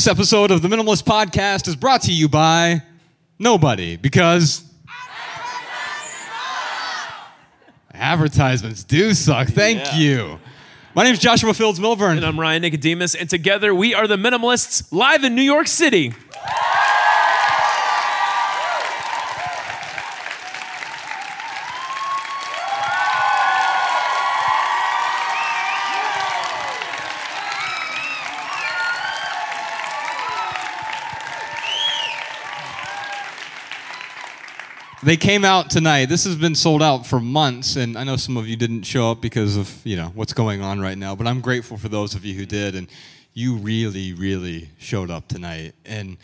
This episode of the Minimalist Podcast is brought to you by nobody because advertisements do suck. Thank Yeah. you. My name is Joshua Fields Millburn. And I'm Ryan Nicodemus, and together we are the Minimalists live in New York City. They came out tonight. This has been sold out for months, and I know some of you didn't show up because of you know what's going on right now. But I'm grateful for those of you who did, and you really, really showed up tonight. And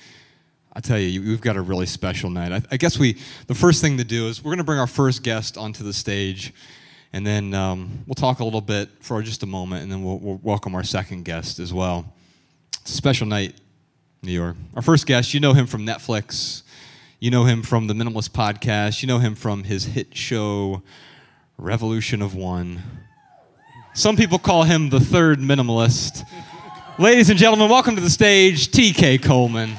I tell you, we've got a really special night. I, I guess we the first thing to do is we're going to bring our first guest onto the stage, and then um, we'll talk a little bit for just a moment, and then we'll, we'll welcome our second guest as well. It's a special night, New York. Our first guest, you know him from Netflix. You know him from the Minimalist Podcast. You know him from his hit show, Revolution of One. Some people call him the third minimalist. Ladies and gentlemen, welcome to the stage, TK Coleman.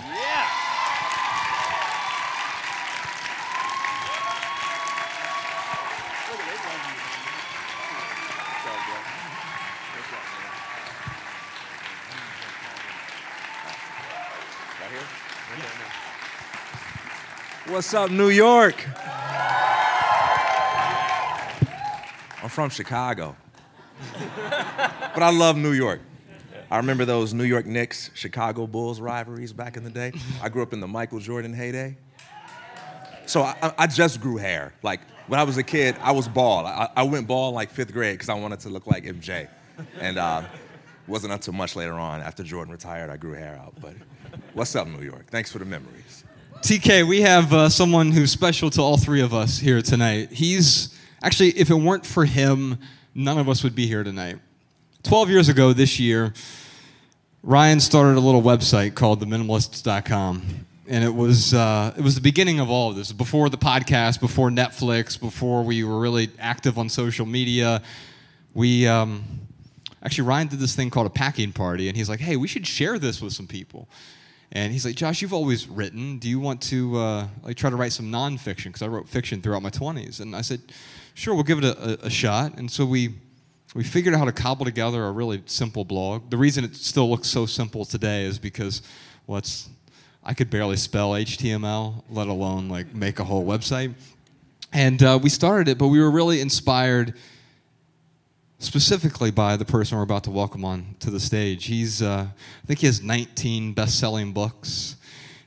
What's up, New York? I'm from Chicago, but I love New York. I remember those New York Knicks, Chicago Bulls rivalries back in the day. I grew up in the Michael Jordan heyday. So I, I- just grew hair. Like when I was a kid, I was bald. I, I went bald like fifth grade because I wanted to look like MJ. And uh, wasn't until much later on, after Jordan retired, I grew hair out. But what's up, New York? Thanks for the memories. TK, we have uh, someone who's special to all three of us here tonight. He's actually, if it weren't for him, none of us would be here tonight. 12 years ago this year, Ryan started a little website called theminimalists.com. And it was, uh, it was the beginning of all of this. Before the podcast, before Netflix, before we were really active on social media. We, um, actually, Ryan did this thing called a packing party. And he's like, hey, we should share this with some people. And he's like, Josh, you've always written. Do you want to uh, like try to write some nonfiction? Because I wrote fiction throughout my 20s. And I said, sure, we'll give it a, a, a shot. And so we we figured out how to cobble together a really simple blog. The reason it still looks so simple today is because, well, I could barely spell HTML, let alone like make a whole website. And uh, we started it, but we were really inspired specifically by the person we're about to welcome on to the stage. He's, uh, I think he has 19 best-selling books.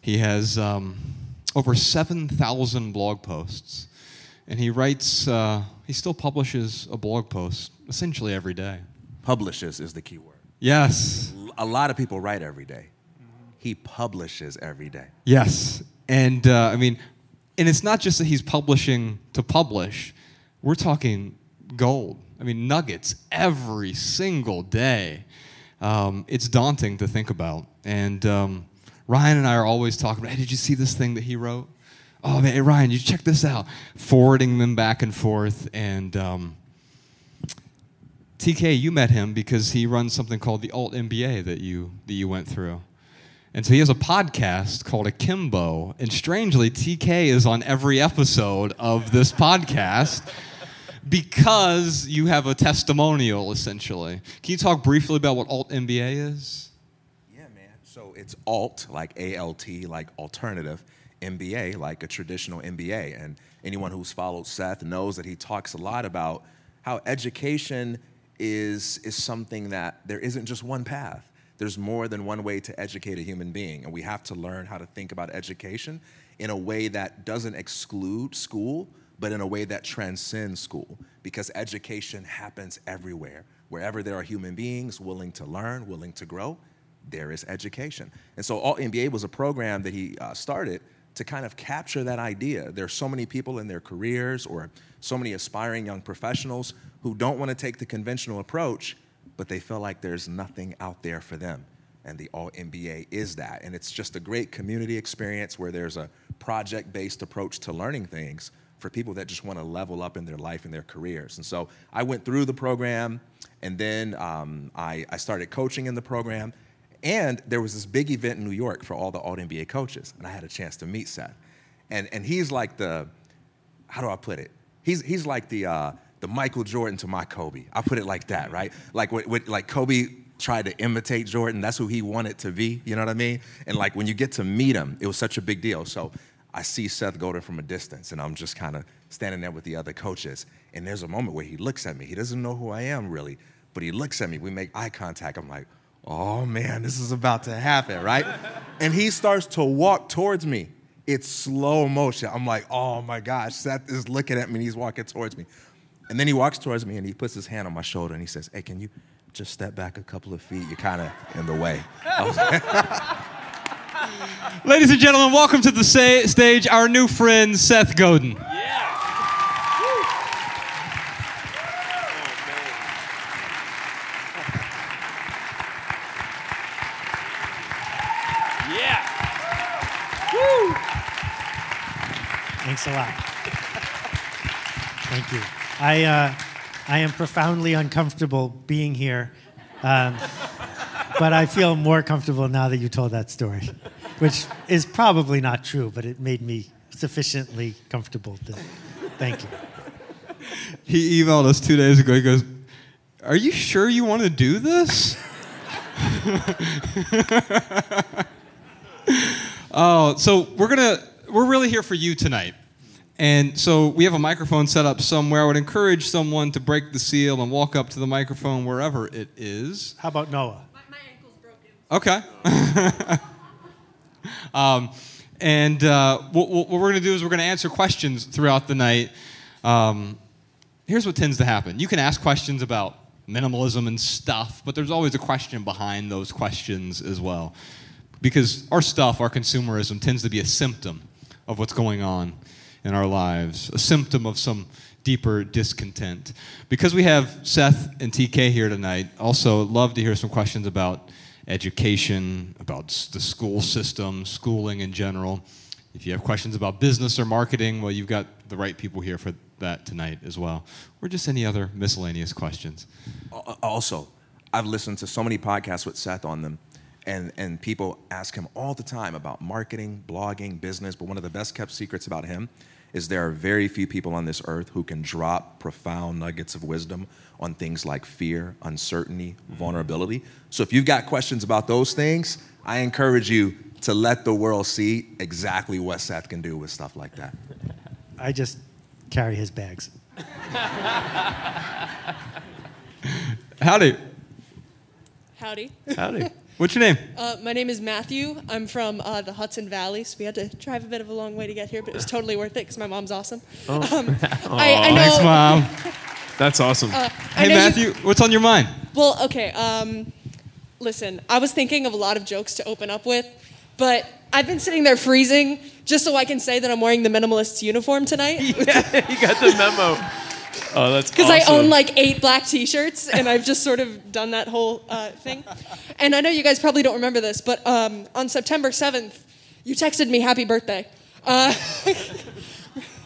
He has um, over 7,000 blog posts, and he writes. Uh, he still publishes a blog post essentially every day. Publishes is the key word. Yes, A lot of people write every day. He publishes every day. yes, and uh, I mean, and it's not just that he's publishing to publish. We're talking gold. I mean, nuggets every single day. Um, it's daunting to think about. And um, Ryan and I are always talking about, hey, did you see this thing that he wrote? Oh, man, hey, Ryan, you check this out. Forwarding them back and forth. And um, TK, you met him because he runs something called the Alt MBA that you, that you went through. And so he has a podcast called Akimbo. And strangely, TK is on every episode of this podcast because you have a testimonial, essentially. Can you talk briefly about what Alt MBA is? Yeah, man. So it's alt, like A L T, like alternative, MBA, like a traditional MBA. And anyone who's followed Seth knows that he talks a lot about how education is, is something that there isn't just one path. There's more than one way to educate a human being. And we have to learn how to think about education in a way that doesn't exclude school, but in a way that transcends school. Because education happens everywhere. Wherever there are human beings willing to learn, willing to grow, there is education. And so Alt MBA was a program that he uh, started to kind of capture that idea. There are so many people in their careers or so many aspiring young professionals who don't want to take the conventional approach, but they feel like there's nothing out there for them. And the Alt MBA is that. And it's just a great community experience where there's a project based approach to learning things for people that just want to level up in their life and their careers. And so I went through the program and then um, I, I started coaching in the program. And there was this big event in New York for all the Alt MBA coaches, and I had a chance to meet Seth. And, and he's like the, how do I put it? He's, he's like the, uh, the Michael Jordan to my Kobe. I put it like that, right? Like, with, with, like Kobe tried to imitate Jordan. That's who he wanted to be. You know what I mean? And like when you get to meet him, it was such a big deal. So I see Seth Godin from a distance, and I'm just kind of standing there with the other coaches. And there's a moment where he looks at me. He doesn't know who I am really, but he looks at me. We make eye contact. I'm like, oh man, this is about to happen, right? and he starts to walk towards me. It's slow motion. I'm like, oh my gosh, Seth is looking at me and he's walking towards me. And then he walks towards me and he puts his hand on my shoulder and he says, hey, can you just step back a couple of feet? You're kind of in the way. Ladies and gentlemen, welcome to the sa- stage our new friend Seth Godin. Yeah. Yeah. Thanks a lot. Thank you. I, uh, I am profoundly uncomfortable being here, um, but I feel more comfortable now that you told that story, which is probably not true, but it made me sufficiently comfortable. To, thank you. He emailed us two days ago. He goes, Are you sure you want to do this? oh, so we're gonna we're really here for you tonight. And so we have a microphone set up somewhere. I would encourage someone to break the seal and walk up to the microphone wherever it is. How about Noah? My, my ankle's broken. Okay. um, and uh, what, what, we're going to do is we're going to answer questions throughout the night. Um, here's what tends to happen you can ask questions about minimalism and stuff, but there's always a question behind those questions as well. Because our stuff, our consumerism, tends to be a symptom of what's going on in our lives, a symptom of some deeper discontent. Because we have Seth and TK here tonight, also love to hear some questions about education, about the school system, schooling in general. If you have questions about business or marketing, well, you've got the right people here for that tonight as well. Or just any other miscellaneous questions. Also, I've listened to so many podcasts with Seth on them, and, and people ask him all the time about marketing, blogging, business, but one of the best kept secrets about him is there are very few people on this earth who can drop profound nuggets of wisdom on things like fear, uncertainty, mm-hmm. vulnerability. So if you've got questions about those things, I encourage you to let the world see exactly what Seth can do with stuff like that. I just carry his bags. Howdy. Howdy. Howdy. What's your name? Uh, my name is Matthew. I'm from uh, the Hudson Valley, so we had to drive a bit of a long way to get here, but it was totally worth it because my mom's awesome. Um, I, I know. Thanks, Mom. That's awesome. uh, Hey, know you- Matthew, what's on your mind? well, okay. Um, listen, I was thinking of a lot of jokes to open up with, but I've been sitting there freezing just so I can say that I'm wearing the minimalist's uniform tonight. yeah, you got the memo. Oh, that's Because awesome. I own like eight black T-shirts, and I've just sort of done that whole uh, thing. And I know you guys probably don't remember this, but um, on September 7th, you texted me happy birthday. Uh,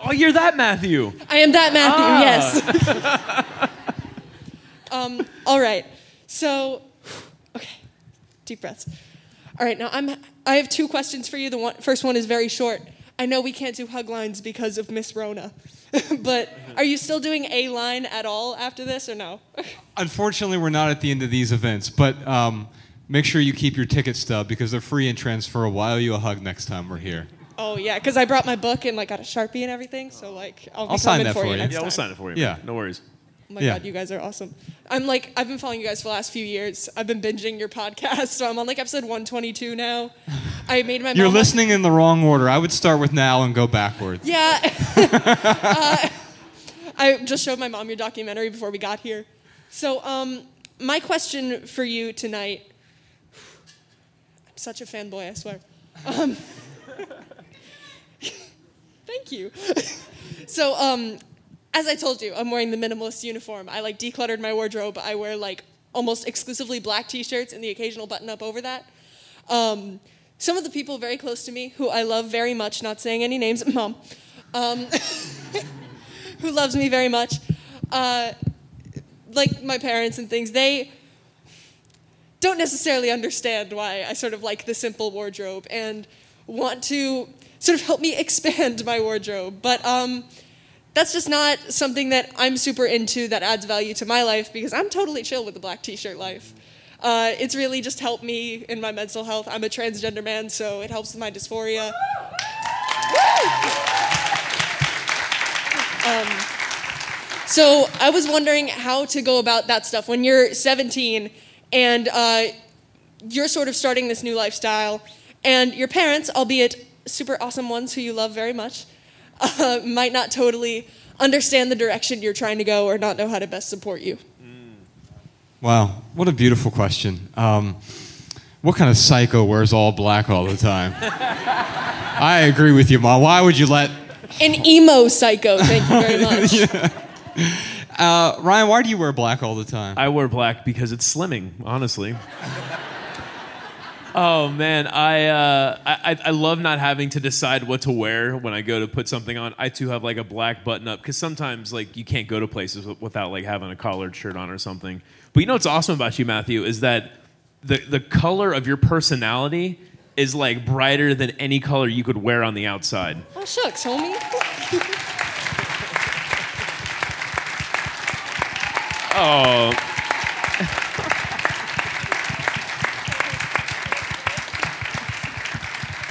Oh, you're that Matthew. I am that Matthew, Ah. yes. um, all right. So, okay, deep breaths. All right, now I'm. I have two questions for you. The one, first one is very short. I know we can't do hug lines because of Miss Rona, but are you still doing a line at all after this or no? Unfortunately, we're not at the end of these events, but um, make sure you keep your ticket stub because they're free and transferable. I'll owe you a hug next time we're here. oh yeah, because I brought my book and like got a sharpie and everything. So like I'll be I'll sign coming that for for you you. next Yeah, time. we'll sign it for you. Yeah. No worries. Oh my Yeah. god, you guys are awesome. I'm like I've been following you guys for the last few years. I've been binging your podcast, so I'm on like episode 122 now. I made my You're listening in the wrong order. I would start with now and go backwards. Yeah. uh, I just showed my mom your documentary before we got here. So, um, my question for you tonight. I'm such a fanboy, I swear. Um, thank you. so, um, as I told you, I'm wearing the minimalist uniform. I like decluttered my wardrobe. I wear like almost exclusively black t-shirts and the occasional button up over that. Um, some of the people very close to me who I love very much, not saying any names, mom, um, who loves me very much, uh, like my parents and things, they don't necessarily understand why I sort of like the simple wardrobe and want to sort of help me expand my wardrobe. But um, that's just not something that I'm super into that adds value to my life because I'm totally chill with the black t shirt life. Uh, it's really just helped me in my mental health. I'm a transgender man, so it helps with my dysphoria. Um, so I was wondering how to go about that stuff when you're 17 and uh, you're sort of starting this new lifestyle, and your parents, albeit super awesome ones who you love very much, uh, might not totally understand the direction you're trying to go or not know how to best support you. Wow, what a beautiful question. Um, what kind of psycho wears all black all the time? I agree with you, Mom. Why would you let. An emo psycho, thank you very much. Uh, Ryan, why do you wear black all the time? I wear black because it's slimming, honestly. Oh man, I, uh, I I love not having to decide what to wear when I go to put something on. I too have like a black button up because sometimes like you can't go to places without like having a collared shirt on or something. But you know what's awesome about you, Matthew, is that the the color of your personality is like brighter than any color you could wear on the outside. Oh, shucks, homie. Oh,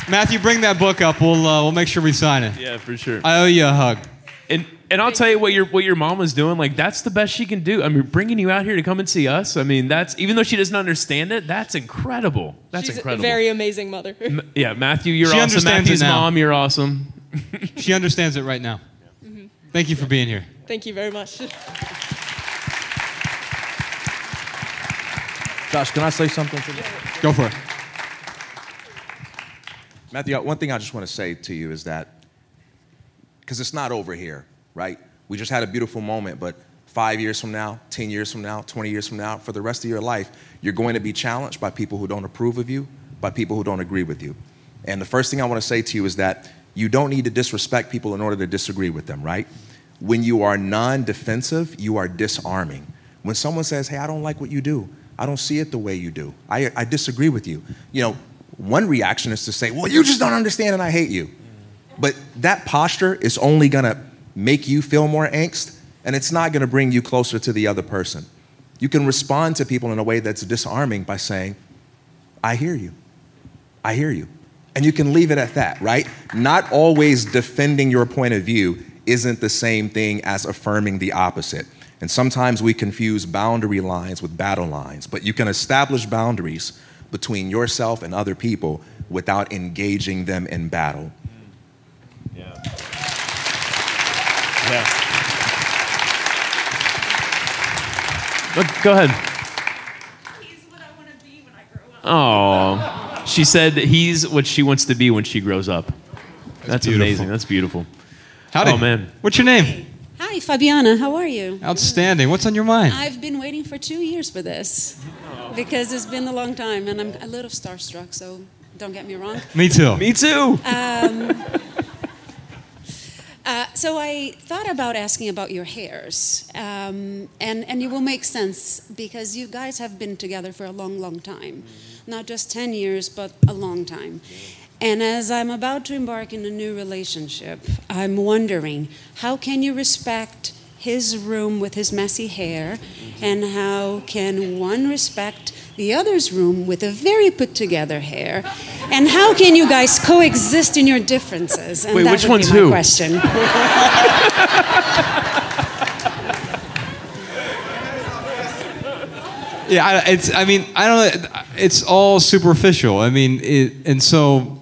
Matthew, bring that book up. We'll, uh, we'll make sure we sign it. yeah, for sure. I owe you a hug. And and I'll tell you what your what your mom was doing. Like that's the best she can do. I mean, bringing you out here to come and see us. I mean, that's even though she doesn't understand it, that's incredible. That's She's incredible. a very amazing mother. M- yeah, Matthew, you're She awesome. understands it Matthew's now. mom, you're awesome. She understands it right now. Thank you for being here. Thank you very much. Josh, can I say something to you? Go for it. Matthew, one thing I just want to say to you is that, because it's not over here, right? We just had a beautiful moment, but five years from now, 10 years from now, 20 years from now, for the rest of your life, you're going to be challenged by people who don't approve of you, by people who don't agree with you. And the first thing I want to say to you is that you don't need to disrespect people in order to disagree with them, right? When you are non defensive, you are disarming. When someone says, hey, I don't like what you do, I don't see it the way you do, I, I disagree with you. You know, one reaction is to say, well, you just don't understand and I hate you. But that posture is only gonna make you feel more angst and it's not gonna bring you closer to the other person. You can respond to people in a way that's disarming by saying, I hear you. I hear you. And you can leave it at that, right? Not always defending your point of view isn't the same thing as affirming the opposite. And sometimes we confuse boundary lines with battle lines, but you can establish boundaries between yourself and other people without engaging them in battle. Mm. Yeah. Yeah. Look, go ahead. Oh, she said that he's what she wants to be when she grows up. That's, beautiful. amazing. That's beautiful. Howdy. Oh, man. What's your name? Hi, Fabiana. How are you? Outstanding. What's on your mind? I've been waiting for two years for this because it's been a long time and I'm a little starstruck, so don't get me wrong. Me too. Me too. Uh, so I thought about asking about your hairs, um, and, and it will make sense because you guys have been together for a long, long time. Not just 10 years, but a long time. And as I'm about to embark in a new relationship, I'm wondering how can you respect his room with his messy hair, mm-hmm. and how can one respect the other's room with a very put together hair? And how can you guys coexist in your differences? And Wait, that which would one's be my who? question. Yeah, I, it's. I mean, I don't. know. It's all superficial. I mean, it, and so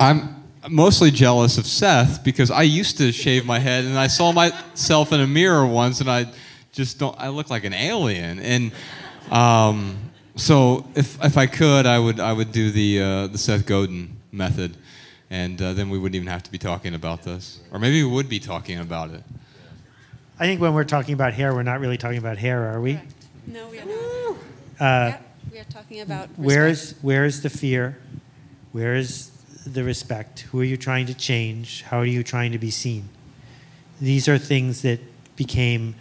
I'm mostly jealous of Seth because I used to shave my head, and I saw myself in a mirror once, and I just don't. I look like an alien, and um, so if if I could, I would I would do the uh, the Seth Godin method, and uh, then we wouldn't even have to be talking about this, or maybe we would be talking about it. I think when we're talking about hair, we're not really talking about hair, are we? No, we are not. Uh, Yeah, we are talking about Where's where's the fear? Where is the respect? Who are you trying to change? How are you trying to be seen? These are things that became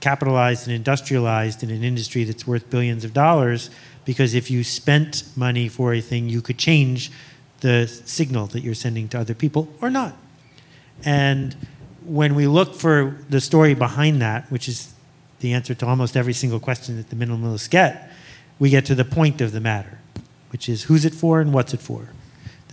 capitalized and industrialized in an industry that's worth billions of dollars Because if you spent money for a thing, you could change the signal that you're sending to other people or not. And when we look for the story behind that, which is the answer to almost every single question that the minimalists get, we get to the point of the matter, which is who's it for and what's it for?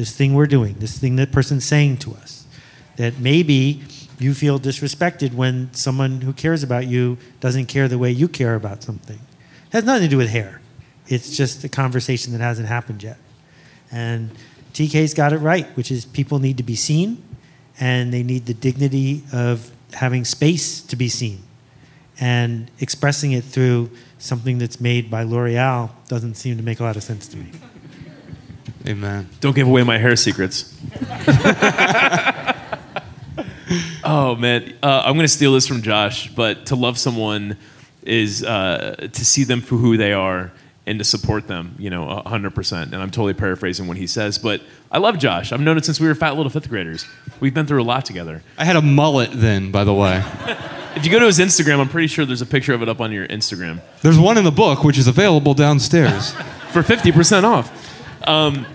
This thing we're doing, this thing that person's saying to us. That maybe you feel disrespected when someone who cares about you doesn't care the way you care about something. It has nothing to do with hair. It's just a conversation that hasn't happened yet. And TK's got it right, which is people need to be seen and they need the dignity of having space to be seen. And expressing it through something that's made by L'Oreal doesn't seem to make a lot of sense to me. Amen. Don't give away my hair secrets. oh man, uh, I'm gonna steal this from Josh. But to love someone is uh, to see them for who they are and to support them. You know, 100. percent And I'm totally paraphrasing what he says, but I love Josh. I've known it since we were fat little fifth graders. We've been through a lot together. I had a mullet then, by the way. If you go to his Instagram, I'm pretty sure there's a picture of it up on your Instagram There's one in the book, which is available downstairs. for 50% off. Um,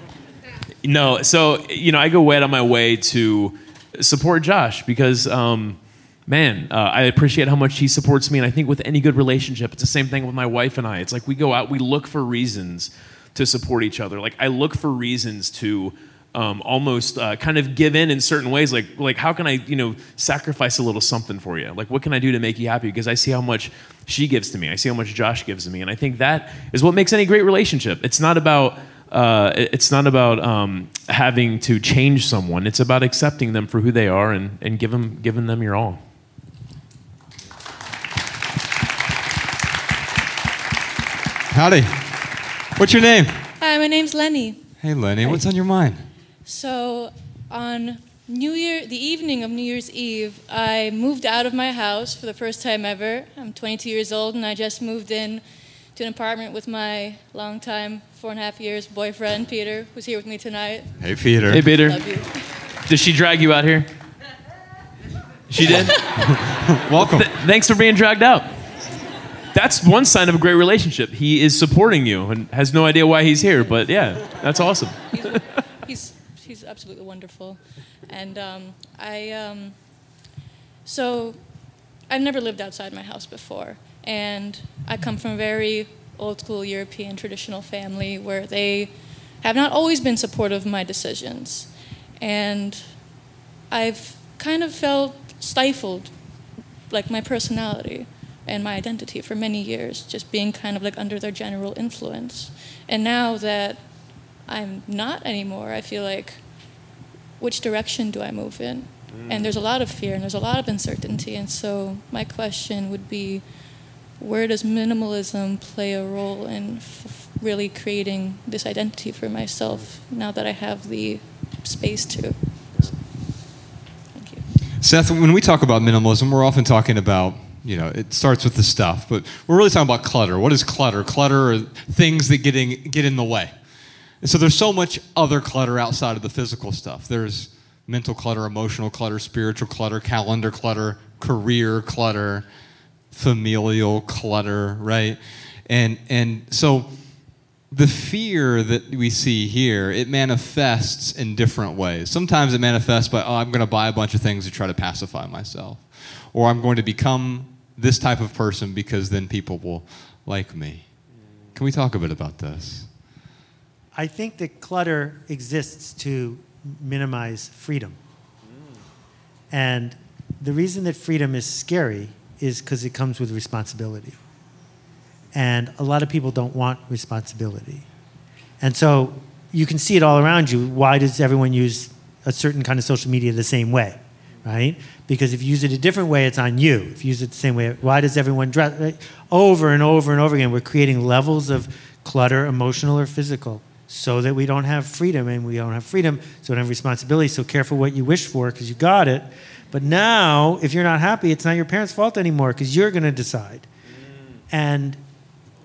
no, so, you know, I go out of my way to support Josh because, um, man, uh, I appreciate how much he supports me. And I think with any good relationship, it's the same thing with my wife and I. It's like we go out, we look for reasons to support each other. Like, I look for reasons to. Um, almost uh, kind of give in in certain ways like like how can i you know sacrifice a little something for you like what can i do to make you happy because i see how much she gives to me i see how much josh gives to me and i think that is what makes any great relationship it's not about uh, it's not about um, having to change someone it's about accepting them for who they are and, and give them, giving them your all Howdy. What's your name? Hi, my name's Lenny. Hey, Lenny. What's on your mind? So on New Year, the evening of New Year's Eve, I moved out of my house for the first time ever. I'm 22 years old, and I just moved in to an apartment with my longtime four and a half years boyfriend Peter, who's here with me tonight. Hey, Peter. hey peter Love you. did she drag you out here she did Welcome. Th- thanks for being dragged out that's one sign of a great relationship he is supporting you and has no idea why he's here but yeah that's awesome He's, he's, he's absolutely wonderful. And um, I, um, so I've never lived outside my house before. And I come from a very old school European traditional family where they have not always been supportive of my decisions. And I've kind of felt stifled, like my personality and my identity for many years, just being kind of like under their general influence. And now that I'm not anymore, I feel like, which direction do I move in? And mm. there's a lot of fear and there's a lot of uncertainty. And so my question would be where does minimalism play a role in f- really creating this identity for myself now that I have the space to? Thank you. Seth, when we talk about minimalism, we're often talking about, you know, it starts with the stuff, but we're really talking about clutter. What is clutter? Clutter are things that get in, get in the way. And so there's so much other clutter outside of the physical stuff. There's mental clutter, emotional clutter, spiritual clutter, calendar clutter, career clutter, familial clutter, right? And and so the fear that we see here, it manifests in different ways. Sometimes it manifests by, oh, I'm going to buy a bunch of things to try to pacify myself. Or I'm going to become this type of person because then people will like me. Can we talk a bit about this? I think that clutter exists to minimize freedom. Mm. And the reason that freedom is scary is because it comes with responsibility. And a lot of people don't want responsibility. And so you can see it all around you. Why does everyone use a certain kind of social media the same way? Right? Because if you use it a different way, it's on you. If you use it the same way, why does everyone dress? right? Over and over and over again, we're creating levels of clutter, emotional or physical, so that we don't have freedom. And we don't have freedom, so we don't have responsibility. So careful what you wish for because you got it. But now, if you're not happy, it's not your parents' fault anymore because you're going to decide. And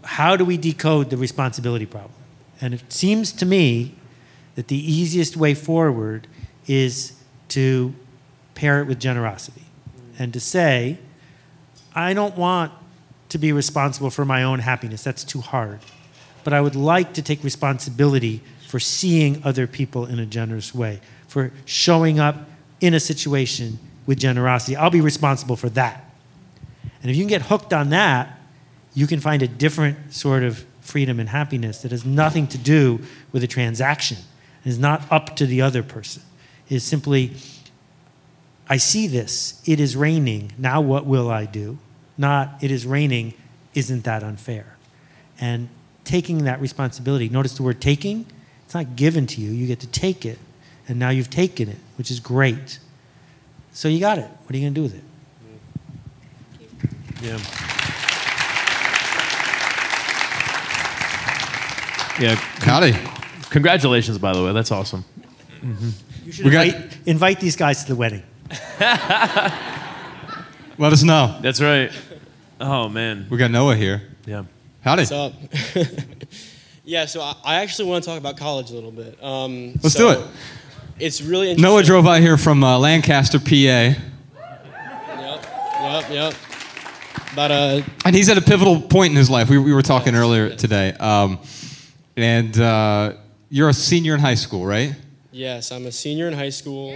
how do we decode the responsibility problem? And it seems to me that the easiest way forward is to pair it with generosity and to say, I don't want to be responsible for my own happiness. That's too hard. but I would like to take responsibility for seeing other people in a generous way, for showing up in a situation with generosity. I'll be responsible for that. And if you can get hooked on that, you can find a different sort of freedom and happiness that has nothing to do with a transaction. It is not up to the other person. It is simply, I see this. It is raining. Now what will I do? Not, it is raining. Isn't that unfair? And taking that responsibility, notice the word taking, it's not given to you. You get to take it. And now you've taken it, which is great. So you got it. What are you going to do with it? Yeah. Yeah. Howdy. Congratulations, by the way. That's awesome. You should We got- invite, invite these guys to the wedding. Let us know. That's right. Oh man. We got Noah here. Yeah. Howdy. What's up? yeah, so I, I actually want to talk about college a little bit. Um, Let's so do it. It's really interesting. Noah drove out here from uh, Lancaster, PA, Yep, yep, yep. About a and he's at a pivotal point in his life. We, we were talking earlier today. Um, and uh, you're a senior in high school, right? yes, I'm a senior in high school.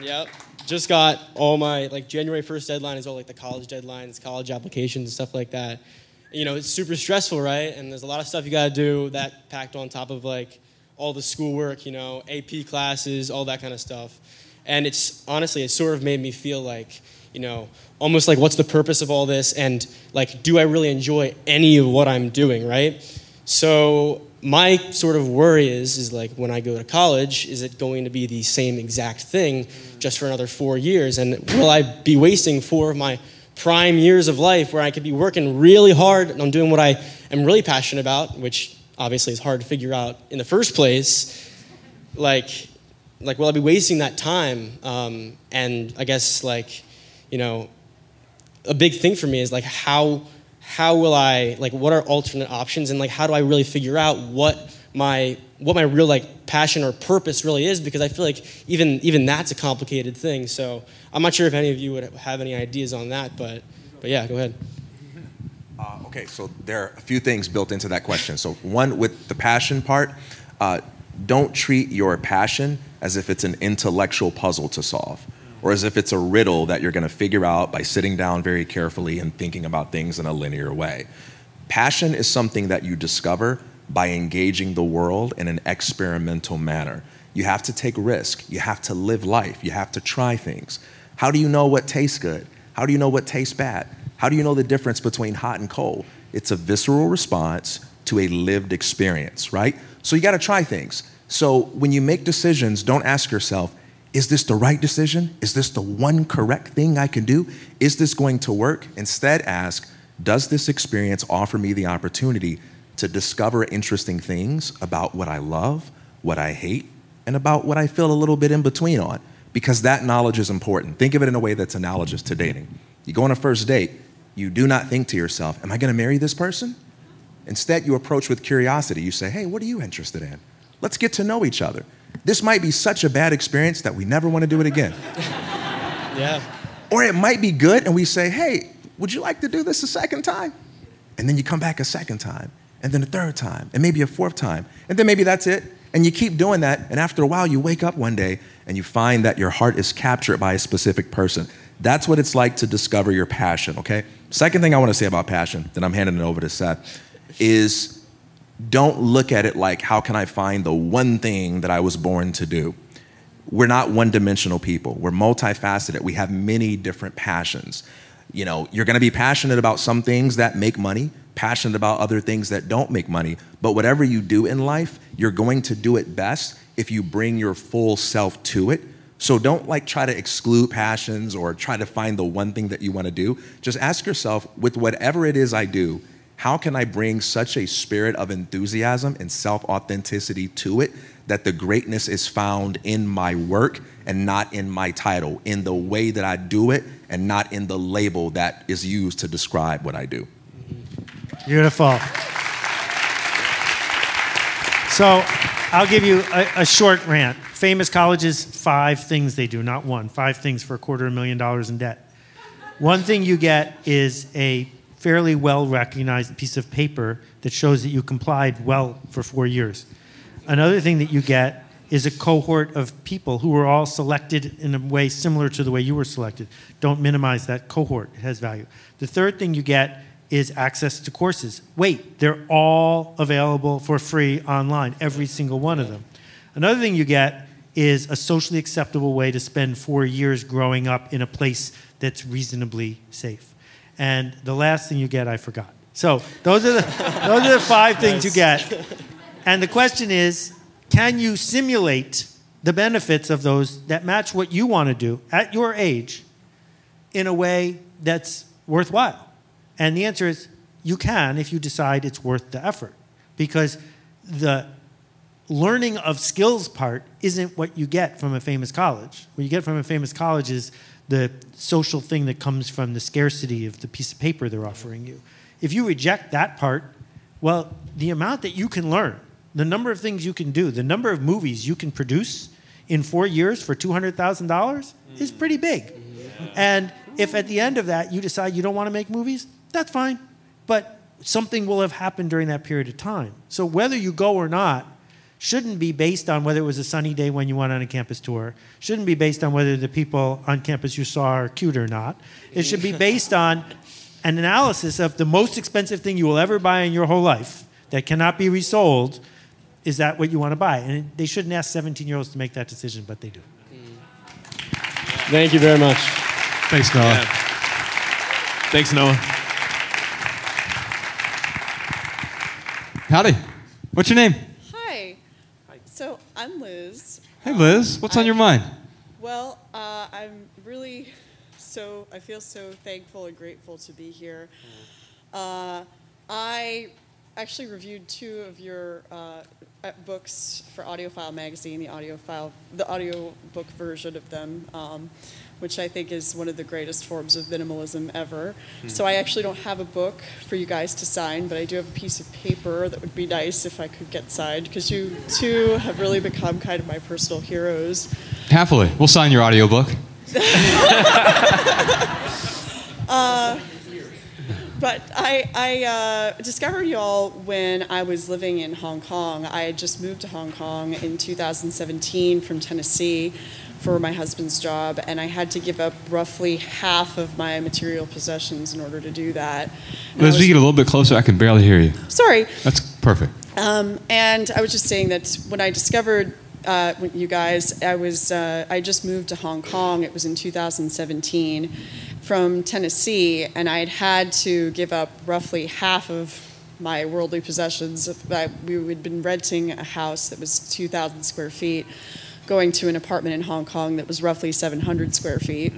Yep. Just got all my like January 1st deadline is all like the college deadlines, college applications, and stuff like that. You know, it's super stressful, right? And there's a lot of stuff you got to do that packed on top of like all the schoolwork, you know, AP classes, all that kind of stuff. And it's honestly, it sort of made me feel like, you know, almost like what's the purpose of all this? And like, do I really enjoy any of what I'm doing, right? So my sort of worry is is like when I go to college, is it going to be the same exact thing just for another four years? And will I be wasting four of my prime years of life where I could be working really hard and on doing what I am really passionate about, which obviously is hard to figure out in the first place? Like, like will I be wasting that time? Um, and I guess like, you know, a big thing for me is like how how will I like what are alternate options and like how do I really figure out what my what my real like passion or purpose really is because I feel like even even that's a complicated thing. So I'm not sure if any of you would have any ideas on that, but but yeah, go ahead. Uh, okay, so there are a few things built into that question. So, one with the passion part, uh, don't treat your passion as if it's an intellectual puzzle to solve or as if it's a riddle that you're going to figure out by sitting down very carefully and thinking about things in a linear way. Passion is something that you discover by engaging the world in an experimental manner. You have to take risk, you have to live life, you have to try things. How do you know what tastes good? How do you know what tastes bad? How do you know the difference between hot and cold? It's a visceral response to a lived experience, right? So you got to try things. So when you make decisions, don't ask yourself, is this the right decision? Is this the one correct thing I can do? Is this going to work? Instead, ask, does this experience offer me the opportunity to discover interesting things about what I love, what I hate, and about what I feel a little bit in between on? Because that knowledge is important. Think of it in a way that's analogous to dating. You go on a first date, you do not think to yourself, Am I going to marry this person? Instead, you approach with curiosity. You say, Hey, what are you interested in? Let's get to know each other. This might be such a bad experience that we never want to do it again. Yeah. Or it might be good and we say, Hey, would you like to do this a second time? And then you come back a second time, and then a third time, and maybe a fourth time. And then maybe that's it. And you keep doing that. And after a while, you wake up one day and you find that your heart is captured by a specific person. That's what it's like to discover your passion, okay? Second thing I want to say about passion, then I'm handing it over to Seth, is don't look at it like, how can I find the one thing that I was born to do? We're not one dimensional people. We're multifaceted. We have many different passions. You know, you're going to be passionate about some things that make money, passionate about other things that don't make money. But whatever you do in life, you're going to do it best if you bring your full self to it. So don't like try to exclude passions or try to find the one thing that you want to do. Just ask yourself, with whatever it is I do, how can I bring such a spirit of enthusiasm and self authenticity to it that the greatness is found in my work and not in my title, in the way that I do it and not in the label that is used to describe what I do? Beautiful. So I'll give you a, a short rant. Famous colleges, five things they do, not one, five things for a quarter of a million dollars in debt. One thing you get is a fairly well recognized piece of paper that shows that you complied well for four years. Another thing that you get is a cohort of people who were all selected in a way similar to the way you were selected. Don't minimize that cohort, it has value. The third thing you get is access to courses. Wait, they're all available for free online, every single one of them. Another thing you get is a socially acceptable way to spend four years growing up in a place that's reasonably safe. And the last thing you get, I forgot. So those are the, those are the five things you get. And the question is can you simulate the benefits of those that match what you want to do at your age in a way that's worthwhile? And the answer is you can if you decide it's worth the effort. Because the learning of skills part isn't what you get from a famous college. What you get from a famous college is the social thing that comes from the scarcity of the piece of paper they're offering you. If you reject that part, well, the amount that you can learn, the number of things you can do, the number of movies you can produce in four years for $200,000 is mm. pretty big. And if at the end of that you decide you don't want to make movies, that's fine. But something will have happened during that period of time. So whether you go or not shouldn't be based on whether it was a sunny day when you went on a campus tour, shouldn't be based on whether the people on campus you saw are cute or not. It should be based on an analysis of the most expensive thing you will ever buy in your whole life that cannot be resold. Is that what you want to buy? And they shouldn't ask 17 year olds to make that decision, but they do. Thank you very much. Thanks, Noah. Yeah. Thanks, Noah. Howdy. What's your name? Hi. So I'm Liz. Hey, Liz. What's on your mind? Well, uh, I'm really so, I feel so thankful and grateful to be here. Uh, I actually reviewed two of your uh, uh, books for AudioFile magazine, the audiophile, the audiobook version of them, um, which I think is one of the greatest forms of minimalism ever. So I actually don't have a book for you guys to sign, but I do have a piece of paper that would be nice if I could get signed, because you two have really become kind of my personal heroes. Happily. We'll sign your audiobook. But I, I uh, discovered y'all when I was living in Hong Kong. I had just moved to Hong Kong in 2017 from Tennessee for my husband's job, and I had to give up roughly half of my material possessions in order to do that. And I Liz, was- we get a little bit closer. I can barely hear you. Sorry. That's perfect. Um, and I was just saying that when I discovered uh, you guys, I was uh, I just moved to Hong Kong. It was in 2017 from Tennessee, and I had had to give up roughly half of my worldly possessions. We had been renting a house that was 2,000 square feet, going to an apartment in Hong Kong that was roughly 700 square feet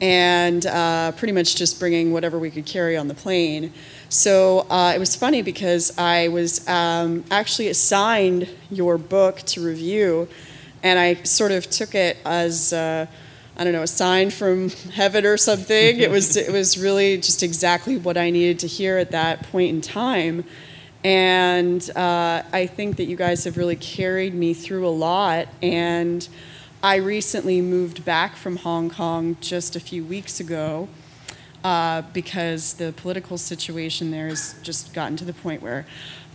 and uh, pretty much just bringing whatever we could carry on the plane. So uh, it was funny because I was um, actually assigned your book to review, and I sort of took it as uh, I don't know a sign from heaven or something. it was it was really just exactly what I needed to hear at that point in time. And uh, I think that you guys have really carried me through a lot. And I recently moved back from Hong Kong just a few weeks ago uh, because the political situation there has just gotten to the point where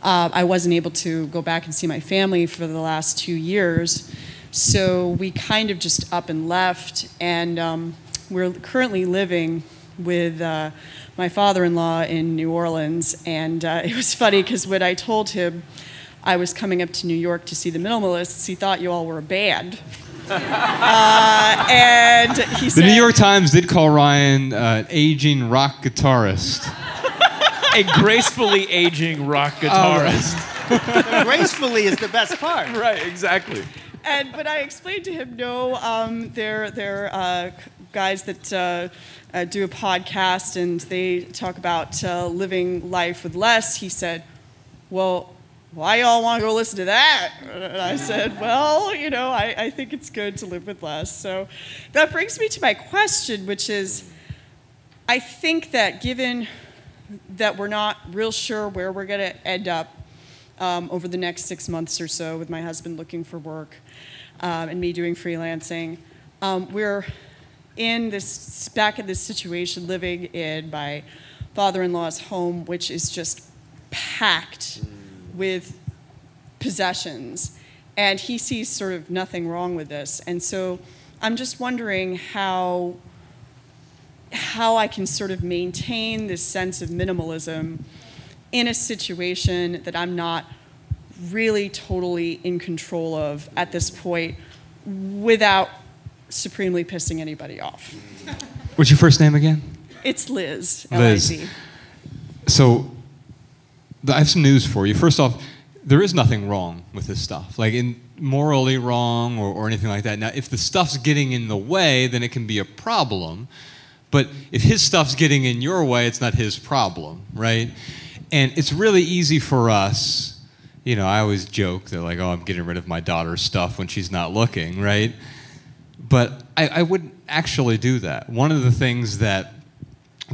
uh, I wasn't able to go back and see my family for the last two years. So we kind of just up and left, and um, we're currently living with uh, my father-in-law in New Orleans. And uh, it was funny because when I told him I was coming up to New York to see the Minimalists, he thought you all were a band. uh, and he said, The New York Times did call Ryan uh, an aging rock guitarist. A gracefully aging rock guitarist. Gracefully is the best part. right, exactly. and but I explained to him, no, um, they're they're uh, guys that uh, uh, do a podcast and they talk about uh, living life with less. He said, well. Why y'all want to go listen to that? And I said, well, you know, I, I think it's good to live with less. So that brings me to my question, which is I think that given that we're not real sure where we're going to end up um, over the next six months or so with my husband looking for work um, and me doing freelancing. Um, we're in this back in this situation living in my father-in-law's home, which is just packed mm. with possessions, and he sees sort of nothing wrong with this. And so, I'm just wondering how how I can sort of maintain this sense of minimalism in a situation that I'm not really totally in control of at this point without supremely pissing anybody off. What's your first name again? It's Liz. Liz. L-I-Z. So, I have some news for you. First off, there is nothing wrong with this stuff, like in morally wrong or, or anything like that. Now, if the stuff's getting in the way, then it can be a problem. But if his stuff's getting in your way, it's not his problem, right? And it's really easy for us. You know, I always joke that, like, oh, I'm getting rid of my daughter's stuff when she's not looking, right? But I, I wouldn't actually do that. One of the things that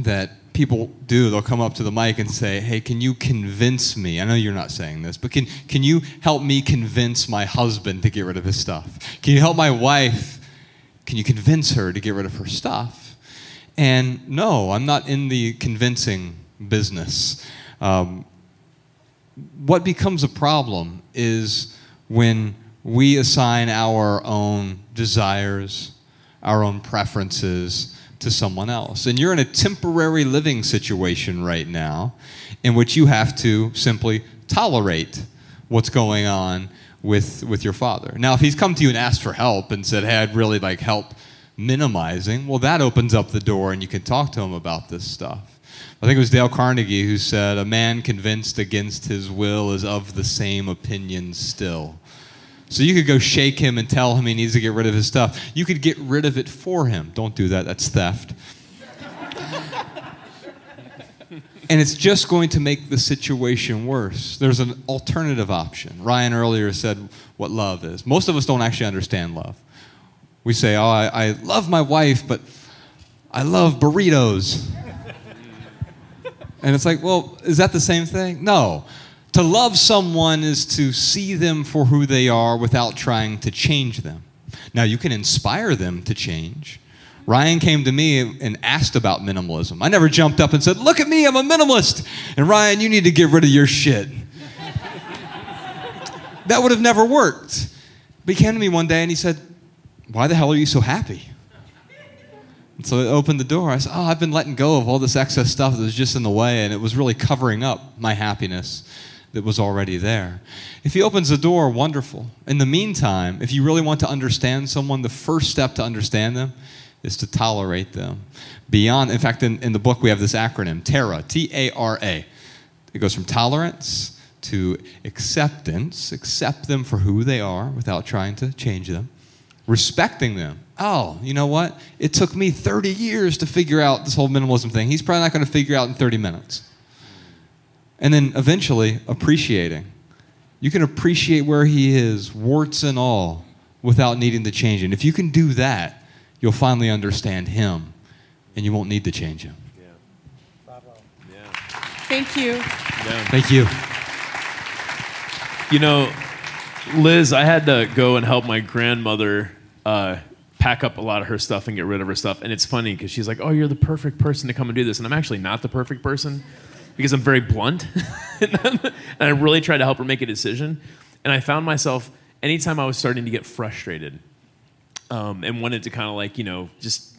that people do, they'll come up to the mic and say, "Hey, can you convince me? I know you're not saying this, but can can you help me convince my husband to get rid of his stuff? Can you help my wife? Can you convince her to get rid of her stuff?" And no, I'm not in the convincing business. Um, what becomes a problem is when we assign our own desires, our own preferences to someone else. And you're in a temporary living situation right now in which you have to simply tolerate what's going on with, with your father. Now, if he's come to you and asked for help and said, hey, I'd really like help minimizing, well, that opens up the door and you can talk to him about this stuff. I think it was Dale Carnegie who said, A man convinced against his will is of the same opinion still. So you could go shake him and tell him he needs to get rid of his stuff. You could get rid of it for him. Don't do that, that's theft. and it's just going to make the situation worse. There's an alternative option. Ryan earlier said what love is. Most of us don't actually understand love. We say, Oh, I, I love my wife, but I love burritos. And it's like, well, is that the same thing? No. To love someone is to see them for who they are without trying to change them. Now, you can inspire them to change. Ryan came to me and asked about minimalism. I never jumped up and said, Look at me, I'm a minimalist. And Ryan, you need to get rid of your shit. that would have never worked. But he came to me one day and he said, Why the hell are you so happy? And so I opened the door. I said, Oh, I've been letting go of all this excess stuff that was just in the way, and it was really covering up my happiness that was already there. If he opens the door, wonderful. In the meantime, if you really want to understand someone, the first step to understand them is to tolerate them. Beyond, in fact, in, in the book we have this acronym, TARA, T A R A. It goes from tolerance to acceptance, accept them for who they are without trying to change them, respecting them. Oh, you know what? It took me 30 years to figure out this whole minimalism thing. He's probably not going to figure out in 30 minutes. And then eventually appreciating. You can appreciate where he is, warts and all, without needing to change it. If you can do that, you'll finally understand him and you won't need to change him. Yeah. Bravo. Yeah. Thank you. Thank you. You know, Liz, I had to go and help my grandmother uh, pack up a lot of her stuff and get rid of her stuff. And it's funny because she's like, "Oh, you're the perfect person to come and do this," and I'm actually not the perfect person because I'm very blunt, and I really tried to help her make a decision. And I found myself anytime I was starting to get frustrated um, and wanted to kind of like you know just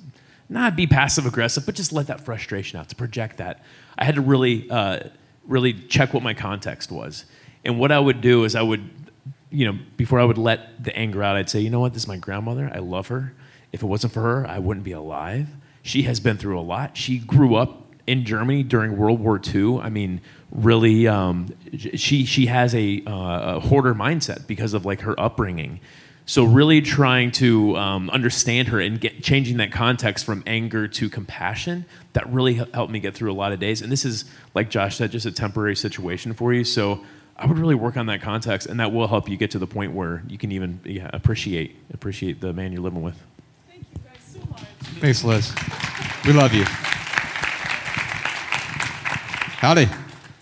not be passive aggressive, but just let that frustration out to project that. I had to really, uh, really check what my context was. And what I would do is I would, you know, before I would let the anger out, I'd say, you know what, this is my grandmother. I love her. If it wasn't for her, I wouldn't be alive. She has been through a lot. She grew up in Germany during World War II. I mean, really, um, she she has a, uh, a hoarder mindset because of like her upbringing. So really trying to um, understand her and get, changing that context from anger to compassion, that really helped me get through a lot of days. And this is, like Josh said, just a temporary situation for you. So I would really work on that context, and that will help you get to the point where you can even yeah, appreciate appreciate the man you're living with. Thank you guys so much. Thanks, Liz. We love you. Howdy.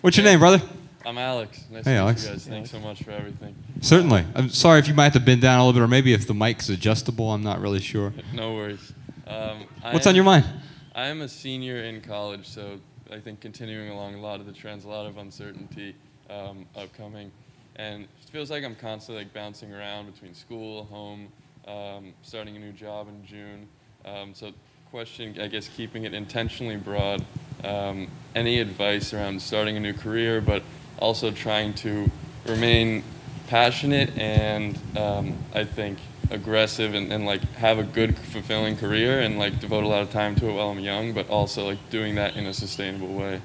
What's your name, brother? I'm Alex. Nice Hey, to Alex. meet you guys. Thanks so much for everything. Certainly. I'm sorry if you might have to bend down a little bit, or maybe if the mic's adjustable. I'm not really sure. No worries. Um, What's on your mind? I am a senior in college, so I think continuing along a lot of the trends, a lot of uncertainty um, upcoming, and it feels like I'm constantly like bouncing around between school, home, um, starting a new job in June. Um, so, question, I guess, keeping it intentionally broad. Um, any advice around starting a new career, but also trying to remain passionate and um, I think aggressive and, and like have a good fulfilling career and like devote a lot of time to it while I'm young, but also like doing that in a sustainable way.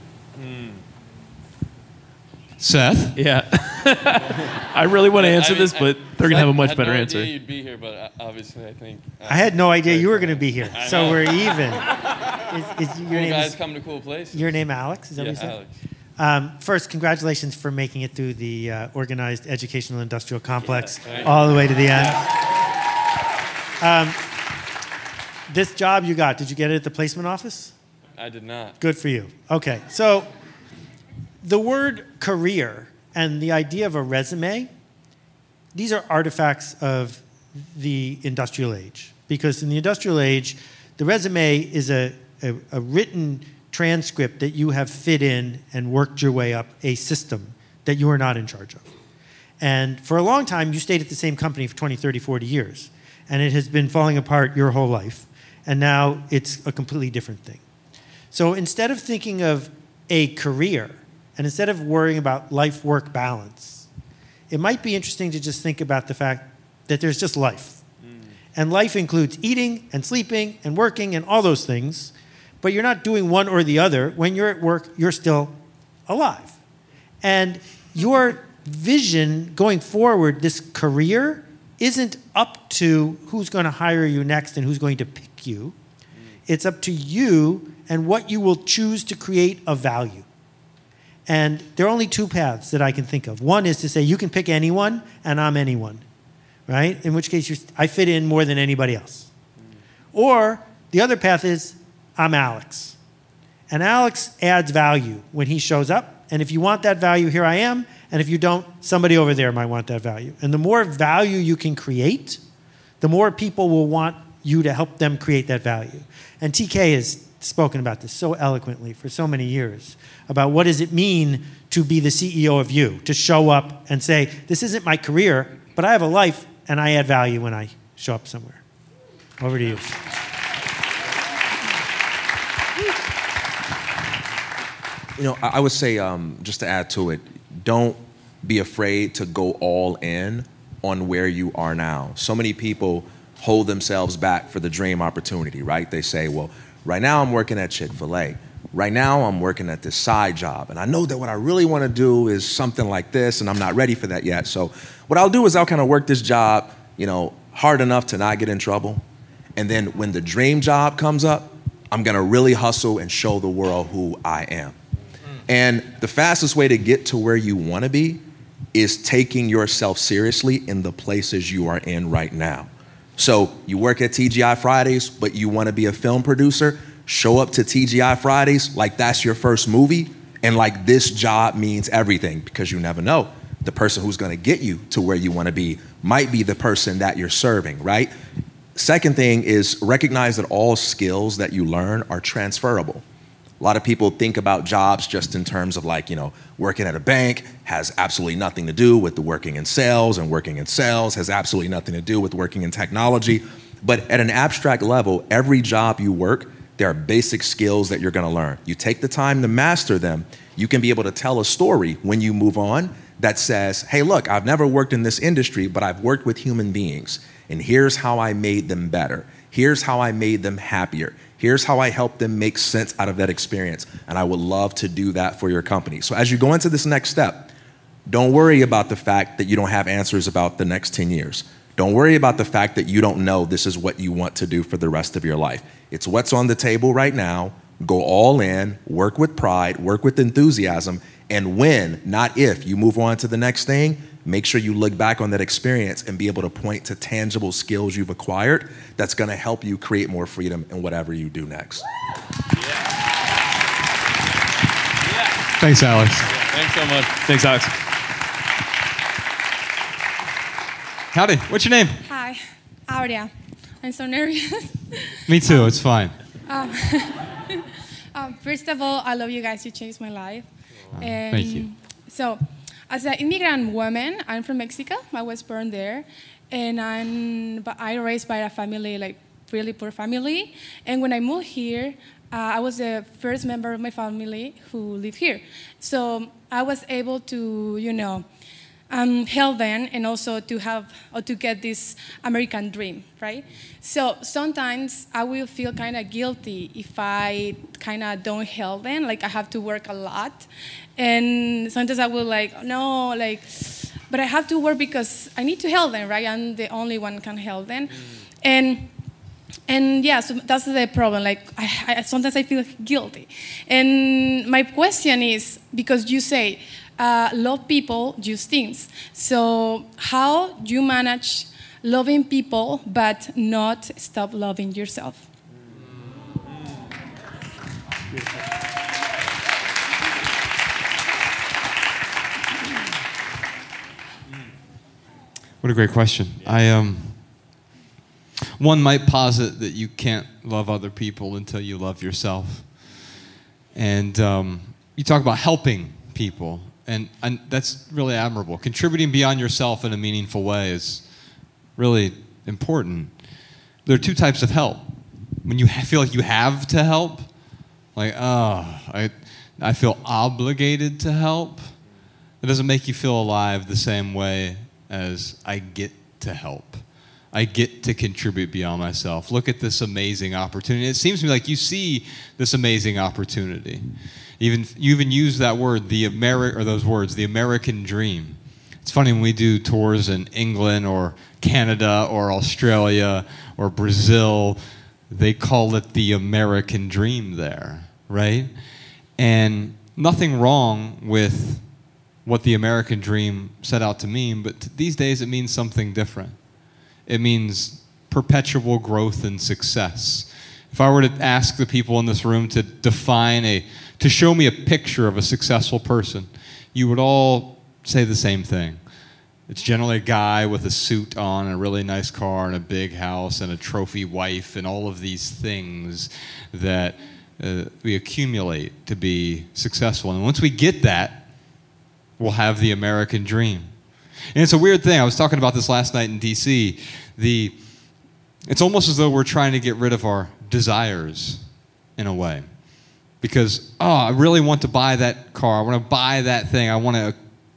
Seth? Yeah. I really want to answer I mean, this, I- but they're gonna have a much had better no answer. Idea you'd be here, but uh, obviously I think. Uh, I had no idea you were going to be here, so we're even. Is, is your Cool name guys is, come to cool places. your name Alex? Is that yeah, what you said? Alex. Um, first, congratulations for making it through the uh, organized educational industrial complex thank you. all the way to the end. Um, this job you got, did you get it at the placement office? I did not. Good for you. Okay, so the word career and the idea of a resume, these are artifacts of the industrial age. Because in the industrial age, the resume is a, a, a written transcript that you have fit in and worked your way up a system that you are not in charge of. And for a long time, you stayed at the same company for 20, 30, 40 years. And it has been falling apart your whole life. And now it's a completely different thing. So instead of thinking of a career and instead of worrying about life work balance, it might be interesting to just think about the fact that there's just life. Mm. And life includes eating and sleeping and working and all those things, but you're not doing one or the other. When you're at work, you're still alive. And your vision going forward, this career, isn't up to who's going to hire you next and who's going to pick you. Mm. It's up to you and what you will choose to create of value. And there are only two paths that I can think of. One is to say you can pick anyone and I'm anyone, right? In which case I fit in more than anybody else. Or the other path is I'm Alex. And Alex adds value when he shows up. And if you want that value, here I am. And if you don't, somebody over there might want that value. And the more value you can create, the more people will want you to help them create that value. And TK has spoken about this so eloquently for so many years about what does it mean to be the CEO of you, to show up and say, this isn't my career, but I have a life and I add value when I show up somewhere. Over to you. You know, I would say, um, just to add to it, don't be afraid to go all in on where you are now. So many people hold themselves back for the dream opportunity, right? They say, well, right now I'm working at Chick fil A. Right now I'm working at this side job. And I know that what I really want to do is something like this, and I'm not ready for that yet. So what I'll do is I'll kind of work this job, you know, hard enough to not get in trouble. And then when the dream job comes up, I'm going to really hustle and show the world who I am. Hmm. And the fastest way to get to where you want to be is taking yourself seriously in the places you are in right now. So you work at TGI Fridays, but you want to be a film producer, show up to TGI Fridays like that's your first movie, and like this job means everything because you never know. The person who's going to get you to where you want to be might be the person that you're serving, right? Second thing is recognize that all skills that you learn are transferable. A lot of people think about jobs just in terms of like, you know, working at a bank has absolutely nothing to do with the working in sales, and working in sales has absolutely nothing to do with working in technology. But at an abstract level, every job you work, there are basic skills that you're gonna learn. You take the time to master them, you can be able to tell a story when you move on that says, hey, look, I've never worked in this industry, but I've worked with human beings, and here's how I made them better. Here's how I made them happier. Here's how I helped them make sense out of that experience. And I would love to do that for your company. So as you go into this next step, don't worry about the fact that you don't have answers about the next 10 years. Don't worry about the fact that you don't know this is what you want to do for the rest of your life. It's what's on the table right now. Go all in, work with pride, work with enthusiasm, and when, not if, you move on to the next thing, make sure you look back on that experience and be able to point to tangible skills you've acquired that's going to help you create more freedom in whatever you do next. Thanks, Alex. Thanks so much. Thanks, Alex. Howdy. What's your name? Hi, Aurea. I'm so nervous. Me too. It's fine. um, Um, first of all, I love you guys. You changed my life. And thank you. So, as an immigrant woman, I'm from Mexico. I was born there, and I'm but I raised by a family like really poor family. And when I moved here, uh, I was the first member of my family who lived here. So I was able to, you know, um, help them and also to have or to get this American dream, right? So sometimes I will feel kind of guilty if I kind of don't help them, like I have to work a lot, and sometimes I will like no, like, but I have to work because I need to help them, right? I'm the only one can help them, and and yeah, so that's the problem. Like I, I, sometimes I feel guilty, and my question is because you say uh, love people, use things. So how do you manage loving people but not stop loving yourself? What a great question. I um, one might posit that you can't love other people until you love yourself, and um, you talk about helping people, and, and that's really admirable. Contributing beyond yourself in a meaningful way is really important. There are two types of help. When you feel like you have to help, like, oh, I, I feel obligated to help. It doesn't make you feel alive the same way as I get to help. I get to contribute beyond myself. Look at this amazing opportunity. It seems to me like you see this amazing opportunity. Even you even use that word, the Ameri- or those words, the American dream. It's funny when we do tours in England or Canada or Australia or Brazil, they call it the American dream there, right? And nothing wrong with what the American dream set out to mean, but these days it means something different. It means perpetual growth and success. If I were to ask the people in this room to define a, to show me a picture of a successful person, you would all say the same thing. It's generally a guy with a suit on, a really nice car, and a big house, and a trophy wife, and all of these things that uh, we accumulate to be successful. And once we get that, we'll have the American dream. And it's a weird thing. I was talking about this last night in DC. The, it's almost as though we're trying to get rid of our desires in a way. Because, oh, I really want to buy that car. I want to buy that thing. I want to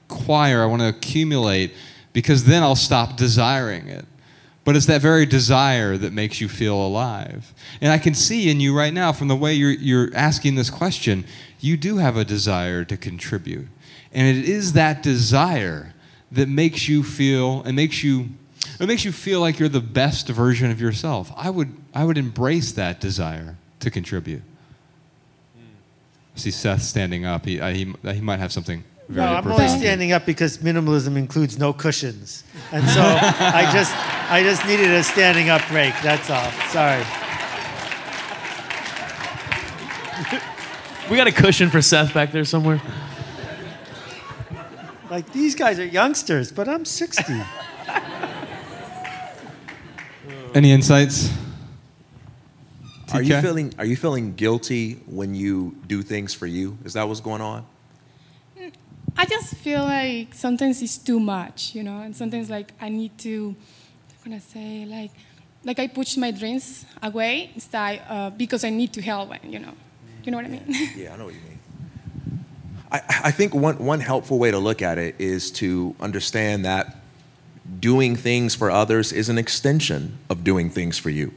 acquire. I want to accumulate because then I'll stop desiring it. But it's that very desire that makes you feel alive. And I can see in you right now, from the way you're, you're asking this question, you do have a desire to contribute. And it is that desire that makes you feel and makes you it makes you feel like you're the best version of yourself. I would I would embrace that desire to contribute. I see Seth standing up. He, I, he, uh, he might have something very No, I'm profound. only standing up because minimalism includes no cushions, and so I just I just needed a standing up break. That's all. Sorry. We got a cushion for Seth back there somewhere. Like these guys are youngsters, but I'm 60. Any insights? Are you feeling Are you feeling guilty when you do things for you? Is that what's going on? I just feel like sometimes it's too much, you know, and sometimes like I need to, I'm gonna say like, like I push my dreams away instead uh, because I need to help, them, you know, you know what I mean? Yeah, I know what you mean. I, I think one, one helpful way to look at it is to understand that doing things for others is an extension of doing things for you,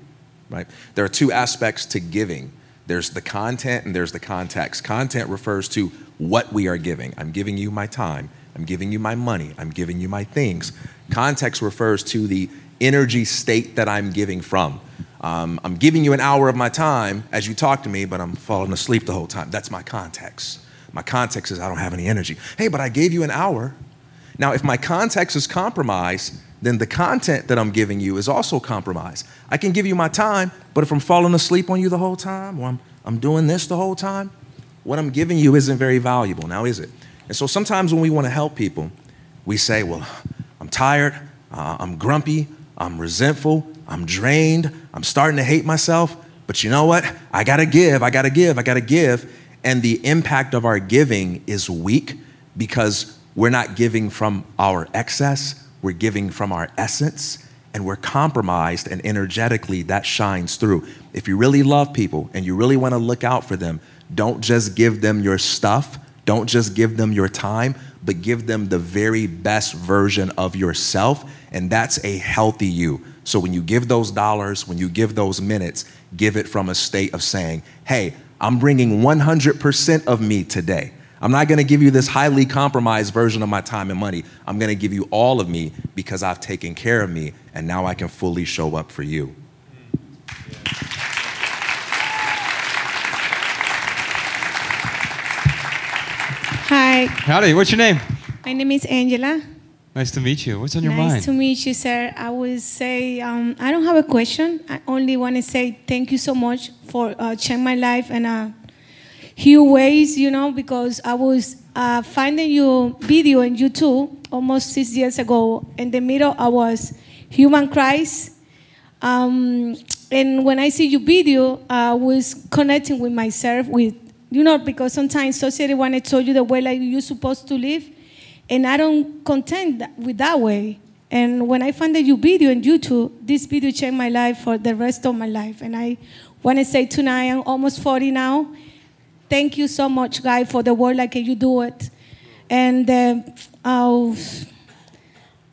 right? There are two aspects to giving there's the content and there's the context. Content refers to what we are giving. I'm giving you my time, I'm giving you my money, I'm giving you my things. Context refers to the energy state that I'm giving from. Um, I'm giving you an hour of my time as you talk to me, but I'm falling asleep the whole time. That's my context. My context is I don't have any energy. Hey, but I gave you an hour. Now, if my context is compromised, then the content that I'm giving you is also compromised. I can give you my time, but if I'm falling asleep on you the whole time, or I'm, I'm doing this the whole time, what I'm giving you isn't very valuable. Now, is it? And so sometimes when we want to help people, we say, well, I'm tired, uh, I'm grumpy, I'm resentful, I'm drained, I'm starting to hate myself. but you know what? I gotta give, I gotta give, I gotta give. And the impact of our giving is weak because we're not giving from our excess, we're giving from our essence, and we're compromised, and energetically that shines through. If you really love people and you really wanna look out for them, don't just give them your stuff, don't just give them your time, but give them the very best version of yourself, and that's a healthy you. So when you give those dollars, when you give those minutes, give it from a state of saying, hey, I'm bringing 100% of me today. I'm not gonna give you this highly compromised version of my time and money. I'm gonna give you all of me because I've taken care of me and now I can fully show up for you. Hi, Howdy, what's your name? my name is Angela. Nice to meet you. What's on your nice mind? Nice to meet you, sir. I would say um, I don't have a question. I only want to say thank you so much for uh, changing my life and a huge ways, you know, because I was uh, finding your video on YouTube almost six years ago. In the middle, I was human Christ. Um, and when I see your video, I was connecting with myself with, you know, because sometimes society want to tell you the way like you're supposed to live and I don't content that- with that way. And when I found your video on YouTube, this video changed my life for the rest of my life. And I want to say tonight, I'm almost 40 now. Thank you so much, guy, for the work like you do it, and uh, uh,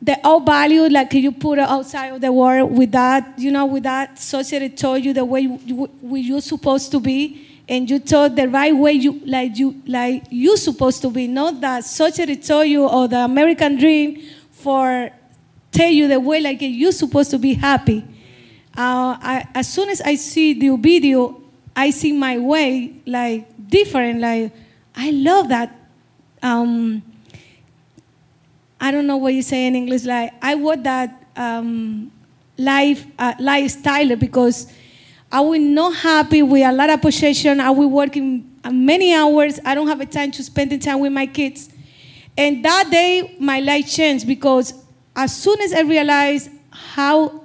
the all value like you put outside of the world with that, you know, with that society told you the way you, you, you're supposed to be, and you told the right way you like you like you supposed to be, not that society told you or the American dream for tell you the way like you supposed to be happy. Uh, I, as soon as I see the video, I see my way like different. Like I love that. Um, I don't know what you say in English. Like I want that um, life uh, lifestyle because I will not happy with a lot of possession. I will working uh, many hours. I don't have a time to spend the time with my kids. And that day, my life changed because as soon as I realized how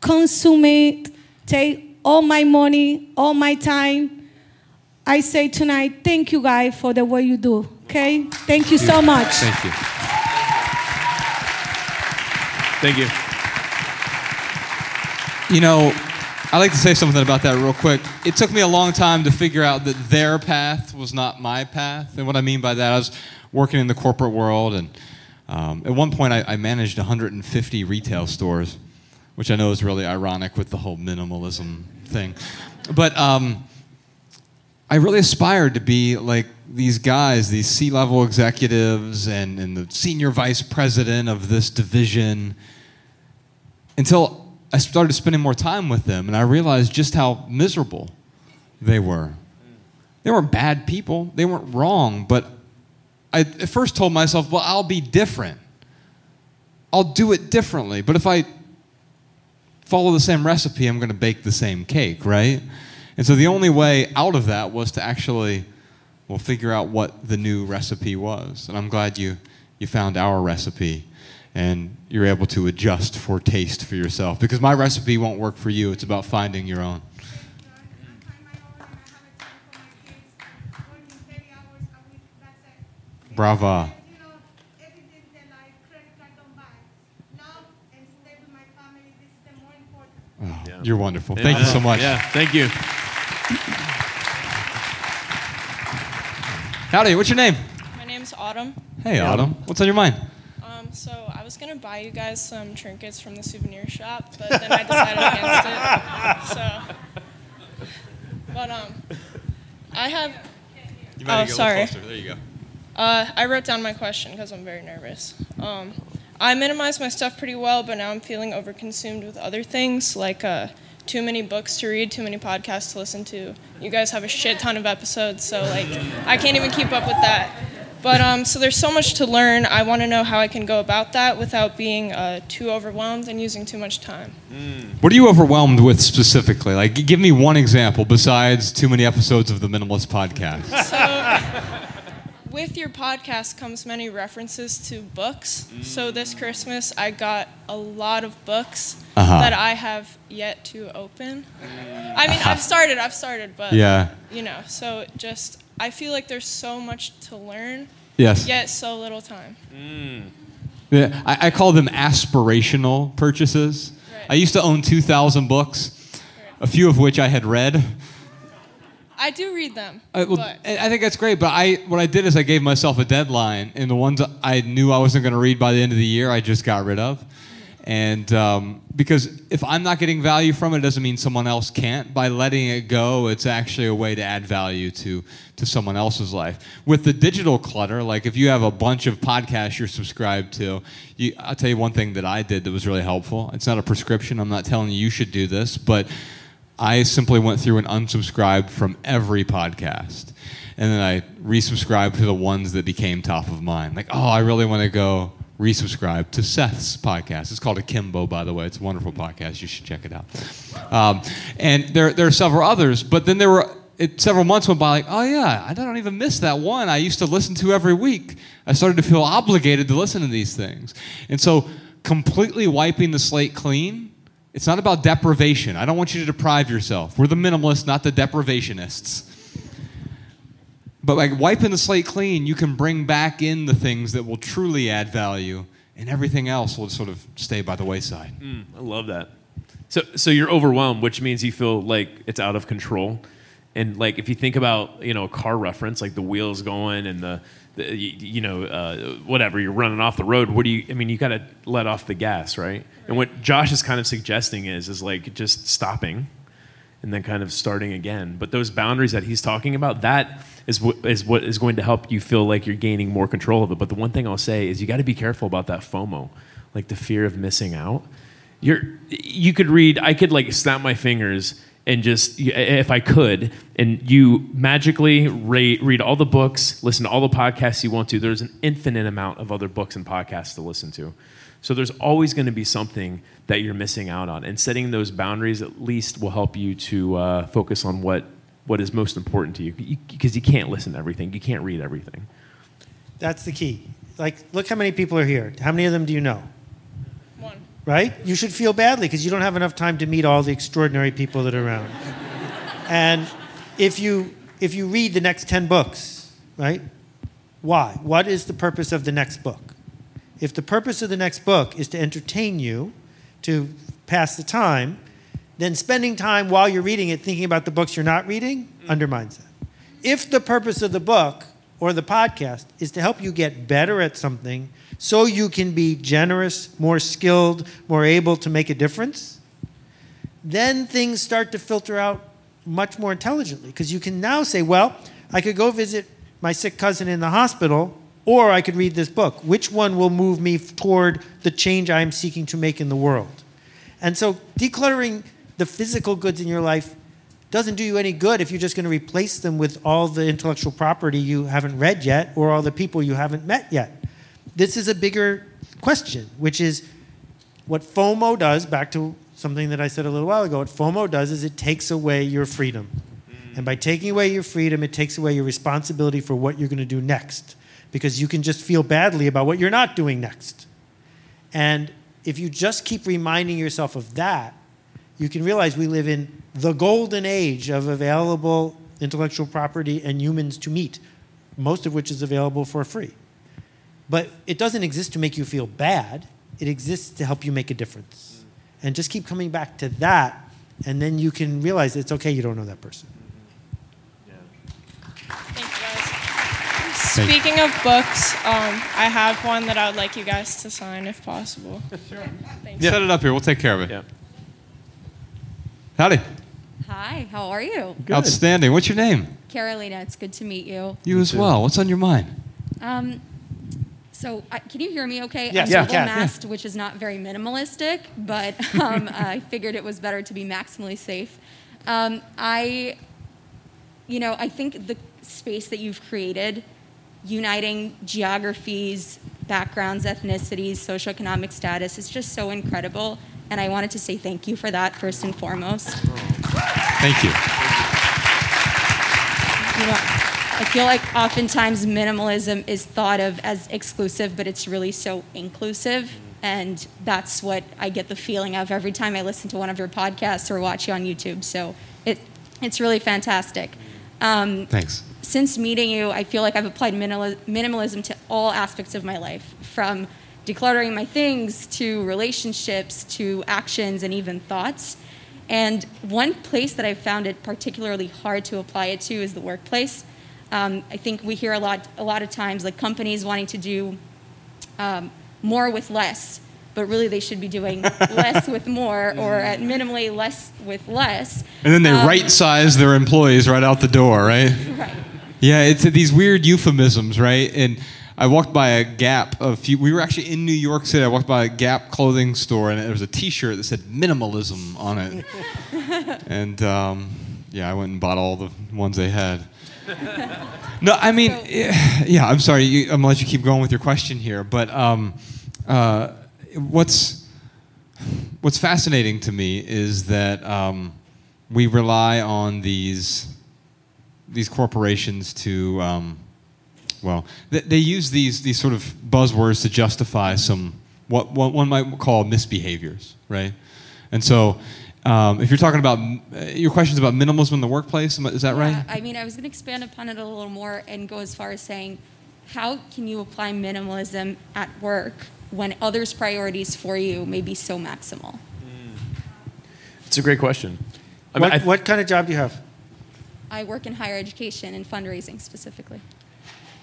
consuming take all my money, all my time, I say tonight, thank you guys for the way you do. Okay, thank you so much. Thank you. Thank you. You know, I like to say something about that real quick. It took me a long time to figure out that their path was not my path. And what I mean by that, I was working in the corporate world, and um, at one point I, I managed 150 retail stores, which I know is really ironic with the whole minimalism thing. But um, I really aspired to be like these guys, these C level executives, and, and the senior vice president of this division until I started spending more time with them and I realized just how miserable they were. They weren't bad people, they weren't wrong, but I at first told myself, well, I'll be different. I'll do it differently. But if I follow the same recipe, I'm going to bake the same cake, right? And so the only way out of that was to actually, well, figure out what the new recipe was. And I'm glad you, you found our recipe and you're able to adjust for taste for yourself because my recipe won't work for you. It's about finding your own. Brava. Oh, You're wonderful. Thank you so much. Yeah, thank you. Howdy, what's your name? My name's Autumn. Hey, Autumn. What's on your mind? Um, so I was gonna buy you guys some trinkets from the souvenir shop, but then I decided against it. So, but um, I have. You oh, sorry. There you go. Uh, I wrote down my question because I'm very nervous. Um, I minimize my stuff pretty well, but now I'm feeling overconsumed with other things like uh, too many books to read, too many podcasts to listen to. You guys have a shit ton of episodes, so like I can't even keep up with that. But um, so there's so much to learn. I want to know how I can go about that without being uh, too overwhelmed and using too much time. What are you overwhelmed with specifically? Like, give me one example besides too many episodes of the Minimalist podcast. So with your podcast comes many references to books. So mm. this Christmas, I got a lot of books Uh-huh. that I have yet to open. I mean, I've uh-huh. started, I've started, but Yeah. you know, so just I feel like there's so much to learn. Yes. Yet so little time. Mm. Yeah, I, I call them aspirational purchases. I used to own 2,000 books, a few of which I had read. I do read them. I, well, I think that's great, but I what I did is I gave myself a deadline, and the ones I knew I wasn't going to read by the end of the year, I just got rid of. And um, because if I'm not getting value from it, it doesn't mean someone else can't. By letting it go, it's actually a way to add value to to someone else's life. With the digital clutter, like if you have a bunch of podcasts you're subscribed to, you, I'll tell you one thing that I did that was really helpful. It's not a prescription. I'm not telling you you should do this, but I simply went through and unsubscribed from every podcast. And then I resubscribed to the ones that became top of mind. Like, oh, I really want to go resubscribe to Seth's podcast. It's called Akimbo, by the way. It's a wonderful podcast. You should check it out. Um, and there, there are several others, but then there were it, several months went by, like, oh yeah, I don't even miss that one I used to listen to every week. I started to feel obligated to listen to these things. And so, completely wiping the slate clean it's not about deprivation. I don't want you to deprive yourself. We're the minimalists, not the deprivationists. But by wiping the slate clean, you can bring back in the things that will truly add value, and everything else will sort of stay by the wayside. Mm, I love that. So, so you're overwhelmed, which means you feel like it's out of control. And like, if you think about, you know, a car reference, like the wheels going and the, the you, you know, uh, whatever, you're running off the road. What do you? I mean, you got to let off the gas, right? And what Josh is kind of suggesting is, is like just stopping, and then kind of starting again. But those boundaries that he's talking about, that is what is what is going to help you feel like you're gaining more control of it. But the one thing I'll say is, you got to be careful about that FOMO, like the fear of missing out you're you could read i could like snap my fingers and just if i could and you magically read, read all the books listen to all the podcasts you want to there's an infinite amount of other books and podcasts to listen to so there's always going to be something that you're missing out on and setting those boundaries at least will help you to uh, focus on what what is most important to you because you, you can't listen to everything you can't read everything That's the key. Like, look how many people are here. How many of them do you know? Right? You should feel badly because you don't have enough time to meet all the extraordinary people that are around. and if you if you read the next 10 books, right? Why? What is the purpose of the next book? If the purpose of the next book is to entertain you, to pass the time, then spending time while you're reading it thinking about the books you're not reading mm. undermines that. If the purpose of the book or the podcast is to help you get better at something so you can be generous, more skilled, more able to make a difference, then things start to filter out much more intelligently because you can now say, well, I could go visit my sick cousin in the hospital or I could read this book. Which one will move me toward the change I'm seeking to make in the world? And so decluttering the physical goods in your life doesn't do you any good if you're just going to replace them with all the intellectual property you haven't read yet or all the people you haven't met yet. This is a bigger question, which is what FOMO does, back to something that I said a little while ago, what FOMO does is it takes away your freedom. Mm. And by taking away your freedom, it takes away your responsibility for what you're going to do next because you can just feel badly about what you're not doing next. And if you just keep reminding yourself of that, you can realize we live in the golden age of available intellectual property and humans to meet, most of which is available for free. But it doesn't exist to make you feel bad, it exists to help you make a difference. And just keep coming back to that, and then you can realize it's okay you don't know that person. Thank you guys. Speaking of books, um, I have one that I would like you guys to sign if possible. Sure. Thanks. Set it up here. We'll take care of it. Yeah. Howdy. Hi, how are you? Outstanding. What's your name? Carolina, it's good to meet you. You as well. What's on your mind? Um, so, I, can you hear me okay? Yes, I'm yeah, double can, yeah. masked, which is not very minimalistic, but um, I figured it was better to be maximally safe. Um, I, you know, I think the space that you've created, uniting geographies, backgrounds, ethnicities, socioeconomic status, is just so incredible. And I wanted to say thank you for that, first and foremost. Thank you. You know, I feel like oftentimes minimalism is thought of as exclusive, but it's really so inclusive. And that's what I get the feeling of every time I listen to one of your podcasts or watch you on YouTube. So it, it's really fantastic. Um, Thanks. since meeting you, I feel like I've applied minimalism to all aspects of my life, from decluttering my things to relationships to actions and even thoughts. And one place that I've found it particularly hard to apply it to is the workplace. Um, I think we hear a lot, a lot of times, like companies wanting to do um, more with less, but really they should be doing less with more, or at minimally less with less. And then they Um, right size their employees right out the door, right? Right. Yeah, it's these weird euphemisms, right? And I walked by a Gap a few. We were actually in New York City. I walked by a Gap clothing store, and there was a T-shirt that said "minimalism" on it. and um, yeah, I went and bought all the ones they had. No, I mean, eh, yeah. I'm sorry. You, I'm gonna let you keep going with your question here, but um, uh, what's what's fascinating to me is that um, we rely on these these corporations to um, well they, they use these these sort of buzzwords to justify some what, what one might call misbehaviors right and so um, if you're talking about uh, your questions about minimalism in the workplace is that Yeah, right I mean, I was going to expand upon it a little more and go as far as saying, how can you apply minimalism at work when others' priorities for you may be so maximal? It's a great question. I mean, what, I- what kind of job do you have? I work in higher education and fundraising specifically.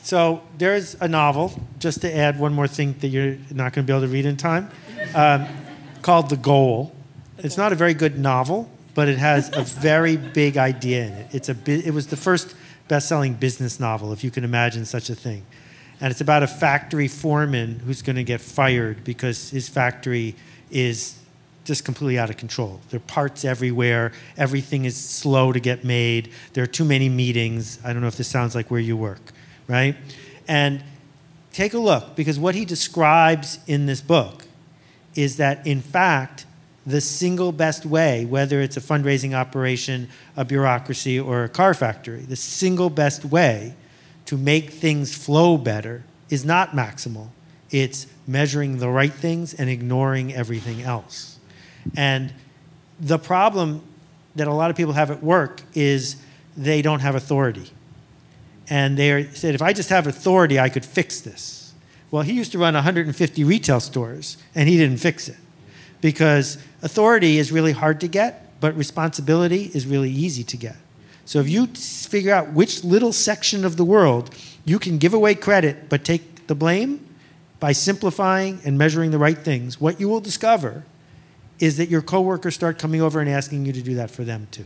So there's a novel, just to add one more thing that you're not going to be able to read in time, um, called The Goal. It's not a very good novel, but it has a very big idea in it. It's a bi- it was the first best-selling business novel, if you can imagine such a thing. And it's about a factory foreman who's going to get fired because his factory is just completely out of control. There are parts everywhere. Everything is slow to get made. There are too many meetings. I don't know if this sounds like where you work, right? And take a look because what he describes in this book is that, in fact, the single best way, whether it's a fundraising operation, a bureaucracy, or a car factory, the single best way to make things flow better is not maximal. It's measuring the right things and ignoring everything else. And the problem that a lot of people have at work is they don't have authority. And they said, if I just have authority, I could fix this. Well, he used to run 150 retail stores, and he didn't fix it because authority is really hard to get, but responsibility is really easy to get. So if you figure out which little section of the world you can give away credit but take the blame by simplifying and measuring the right things, what you will discover is that your coworkers start coming over and asking you to do that for them too.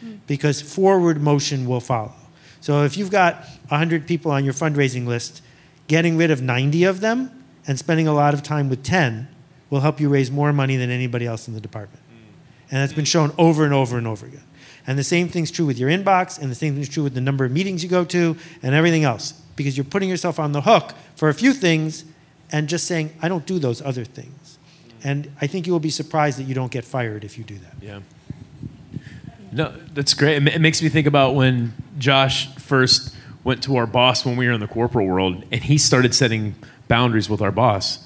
Hmm. Because forward motion will follow. So if you've got 100 people on your fundraising list, getting rid of 90 of them and spending a lot of time with 10 will help you raise more money than anybody else in the department. Mm. And that's been mm. shown over and over and over again. And the same thing's true with your inbox, and the same thing's true with the number of meetings you go to, and everything else. Because you're putting yourself on the hook for a few things and just saying, I don't do those other things. Mm. And I think you will be surprised that you don't get fired if you do that. Yeah. No, that's great. It It makes me think about when Josh first went to our boss when we were in the corporate world, and he started setting boundaries with our boss.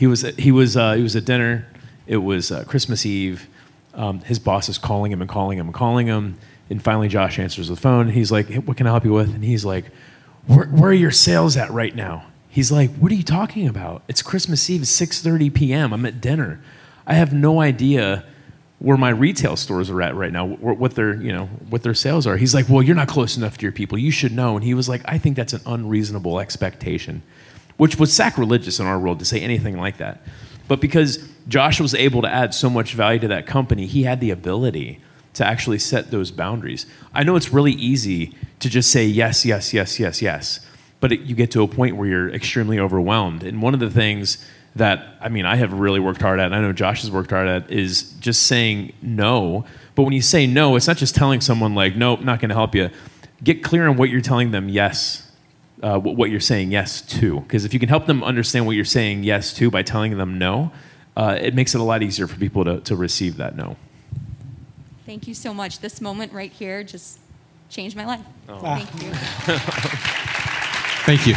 He was he was uh, he was at dinner. It was uh, Christmas Eve. Um, his boss is calling him and calling him and calling him, and finally Josh answers the phone. And he's like, hey, "What can I help you with?" And he's like, where, "Where are your sales at right now?" He's like, "What are you talking about? It's Christmas Eve. 6:30 p.m. I'm at dinner. I have no idea." where my retail stores are at right now, what their you know what their sales are. He's like, well, you're not close enough to your people. You should know. And he was like, I think that's an unreasonable expectation, which was sacrilegious in our world to say anything like that. But because Josh was able to add so much value to that company, he had the ability to actually set those boundaries. I know it's really easy to just say yes, yes, yes, yes, yes, but it, you get to a point where you're extremely overwhelmed. And one of the things that I mean I have really worked hard at, and I know Josh has worked hard at, is just saying no. But when you say no, it's not just telling someone like, nope, not going to help you. Get clear on what you're telling them yes, uh, what what you're saying yes to. Because if you can help them understand what you're saying yes to by telling them no, uh, it makes it a lot easier for people to, to receive that no. Thank you so much. This moment right here just changed my life. Oh. Thank you. Thank you.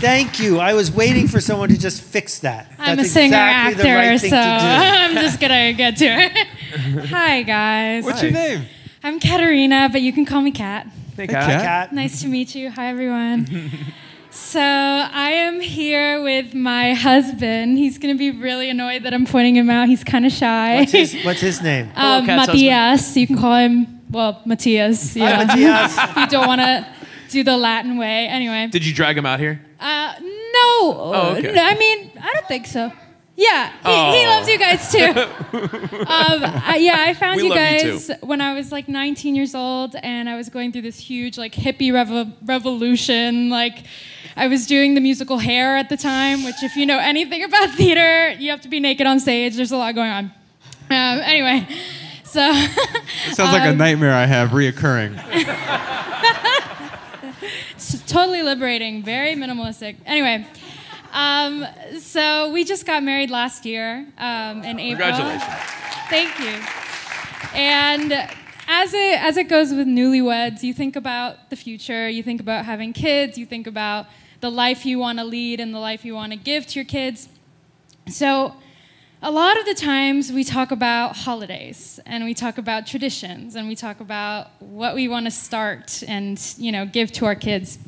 Thank you. I was waiting for someone to just fix that. I'm That's a singer exactly the actor, right thing so to do. I'm just gonna get to it. Hi guys. What's your name? I'm Katerina, but you can call me Kat. Hey, Kat. Hi, Kat. Nice to meet you. Hi everyone. so I am here with my husband. He's gonna be really annoyed that I'm pointing him out. He's kind of shy. What's his, what's his name? um, Matthias. You can call him well Matthias. Yeah. Matthias. if you don't want to do the Latin way. Anyway. Did you drag him out here? Uh, no. Oh, okay. No, I mean, I don't think so. Yeah, he, he loves you guys too. um, I, yeah, I found We you love you guys when I was like 19 years old, and I was going through this huge like hippie revo- revolution. Like, I was doing the musical Hair at the time, which, if you know anything about theater, you have to be naked on stage. There's a lot going on. Um, anyway, so It sounds like a um, nightmare I have reoccurring. it's totally liberating, very minimalistic. Anyway, um, so we just got married last year um, in April. Congratulations. Thank you. And as it as it goes with newlyweds, you think about the future. You think about having kids. You think about the life you want to lead and the life you want to give to your kids. So a lot of the times we talk about holidays and we talk about traditions and we talk about what we want to start and you know give to our kids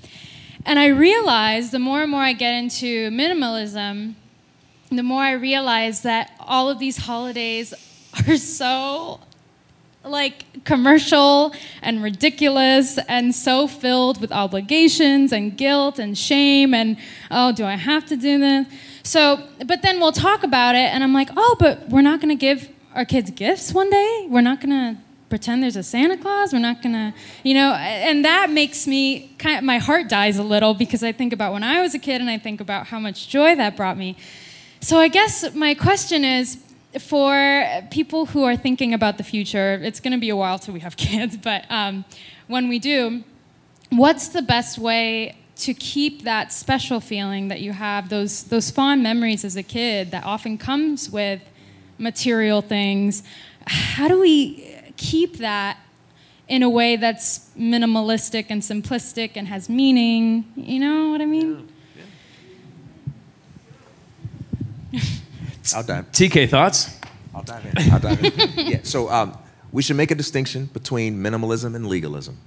and i realize the more and more i get into minimalism the more i realize that all of these holidays are so like commercial and ridiculous and so filled with obligations and guilt and shame and oh do i have to do this? So but then we'll talk about it and i'm like oh but we're not going to give our kids gifts one day? We're not going to pretend there's a santa claus we're not to you know and that makes me kind of my heart dies a little because i think about when i was a kid and i think about how much joy that brought me so I guess my question is for people who are thinking about the future, it's to be a while till we have kids, but um, when we do, what's the best way to keep that special feeling that you have, those, those fond memories as a kid that often comes with material things? How do we keep that in a way that's minimalistic and simplistic and has meaning? You know what I mean? Yeah. I'll dive. TK thoughts? I'll dive in. I'll dive in. yeah. So um, we should make a distinction between minimalism and legalism.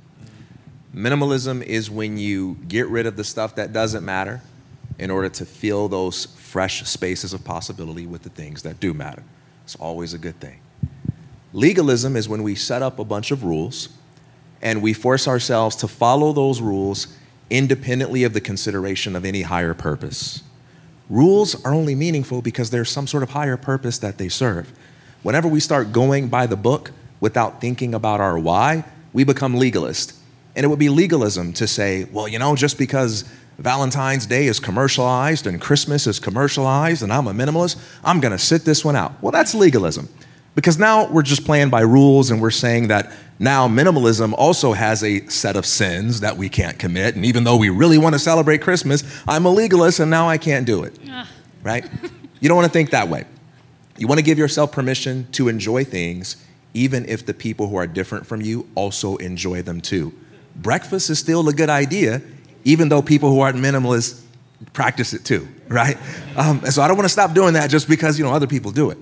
Minimalism is when you get rid of the stuff that doesn't matter in order to fill those fresh spaces of possibility with the things that do matter. It's always a good thing. Legalism is when we set up a bunch of rules and we force ourselves to follow those rules independently of the consideration of any higher purpose. Rules are only meaningful because there's some sort of higher purpose that they serve. Whenever we start going by the book without thinking about our why, we become legalist. And it would be legalism to say, well, you know, just because Valentine's Day is commercialized and Christmas is commercialized and I'm a minimalist, I'm going to sit this one out. Well, that's legalism. Because now we're just playing by rules and we're saying that now minimalism also has a set of sins that we can't commit. And even though we really want to celebrate Christmas, I'm a legalist and now I can't do it. Right? You don't want to think that way. You want to give yourself permission to enjoy things, even if the people who are different from you also enjoy them too. Breakfast is still a good idea, even though people who aren't minimalists practice it too, right? Um, and so I don't want to stop doing that just because you know other people do it.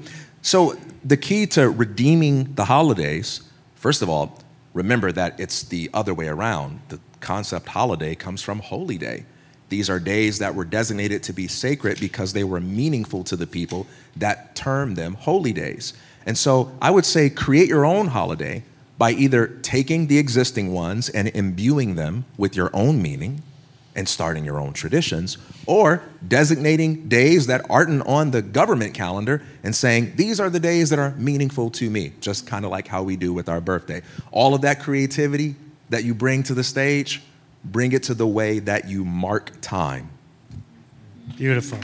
So the key to redeeming the holidays, first of all, remember that it's the other way around. The concept holiday comes from holy day. These are days that were designated to be sacred because they were meaningful to the people that termed them holy days. And so I would say create your own holiday by either taking the existing ones and imbuing them with your own meaning and starting your own traditions, or designating days that aren't on the government calendar and saying, these are the days that are meaningful to me, just kind of like how we do with our birthday. All of that creativity that you bring to the stage, bring it to the way that you mark time. Beautiful.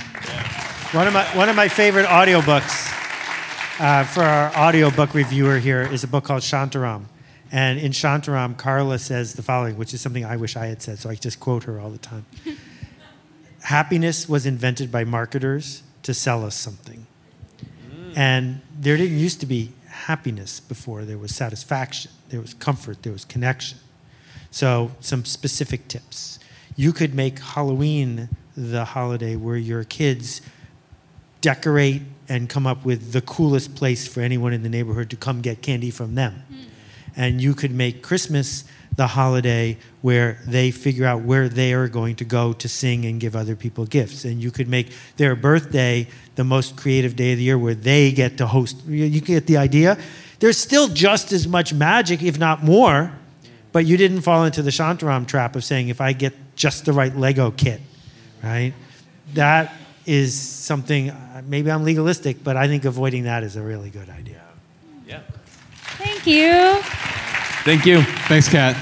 One of my one of my favorite audiobooks uh, for our audiobook reviewer here is a book called Shantaram. And in Shantaram, Carla says the following, which is something I wish I had said, so I just quote her all the time. Happiness was invented by marketers to sell us something. And there didn't used to be happiness before there was satisfaction, there was comfort, there was connection. So, some specific tips. You could make Halloween the holiday where your kids decorate and come up with the coolest place for anyone in the neighborhood to come get candy from them. Hmm. And you could make Christmas the holiday where they figure out where they are going to go to sing and give other people gifts. And you could make their birthday the most creative day of the year where they get to host. You get the idea? There's still just as much magic, if not more, but you didn't fall into the Shantaram trap of saying, if I get just the right Lego kit, right? That is something, uh, maybe I'm legalistic, but I think avoiding that is a really good idea. Yeah. Thank you. Thank you. Thanks, Kat.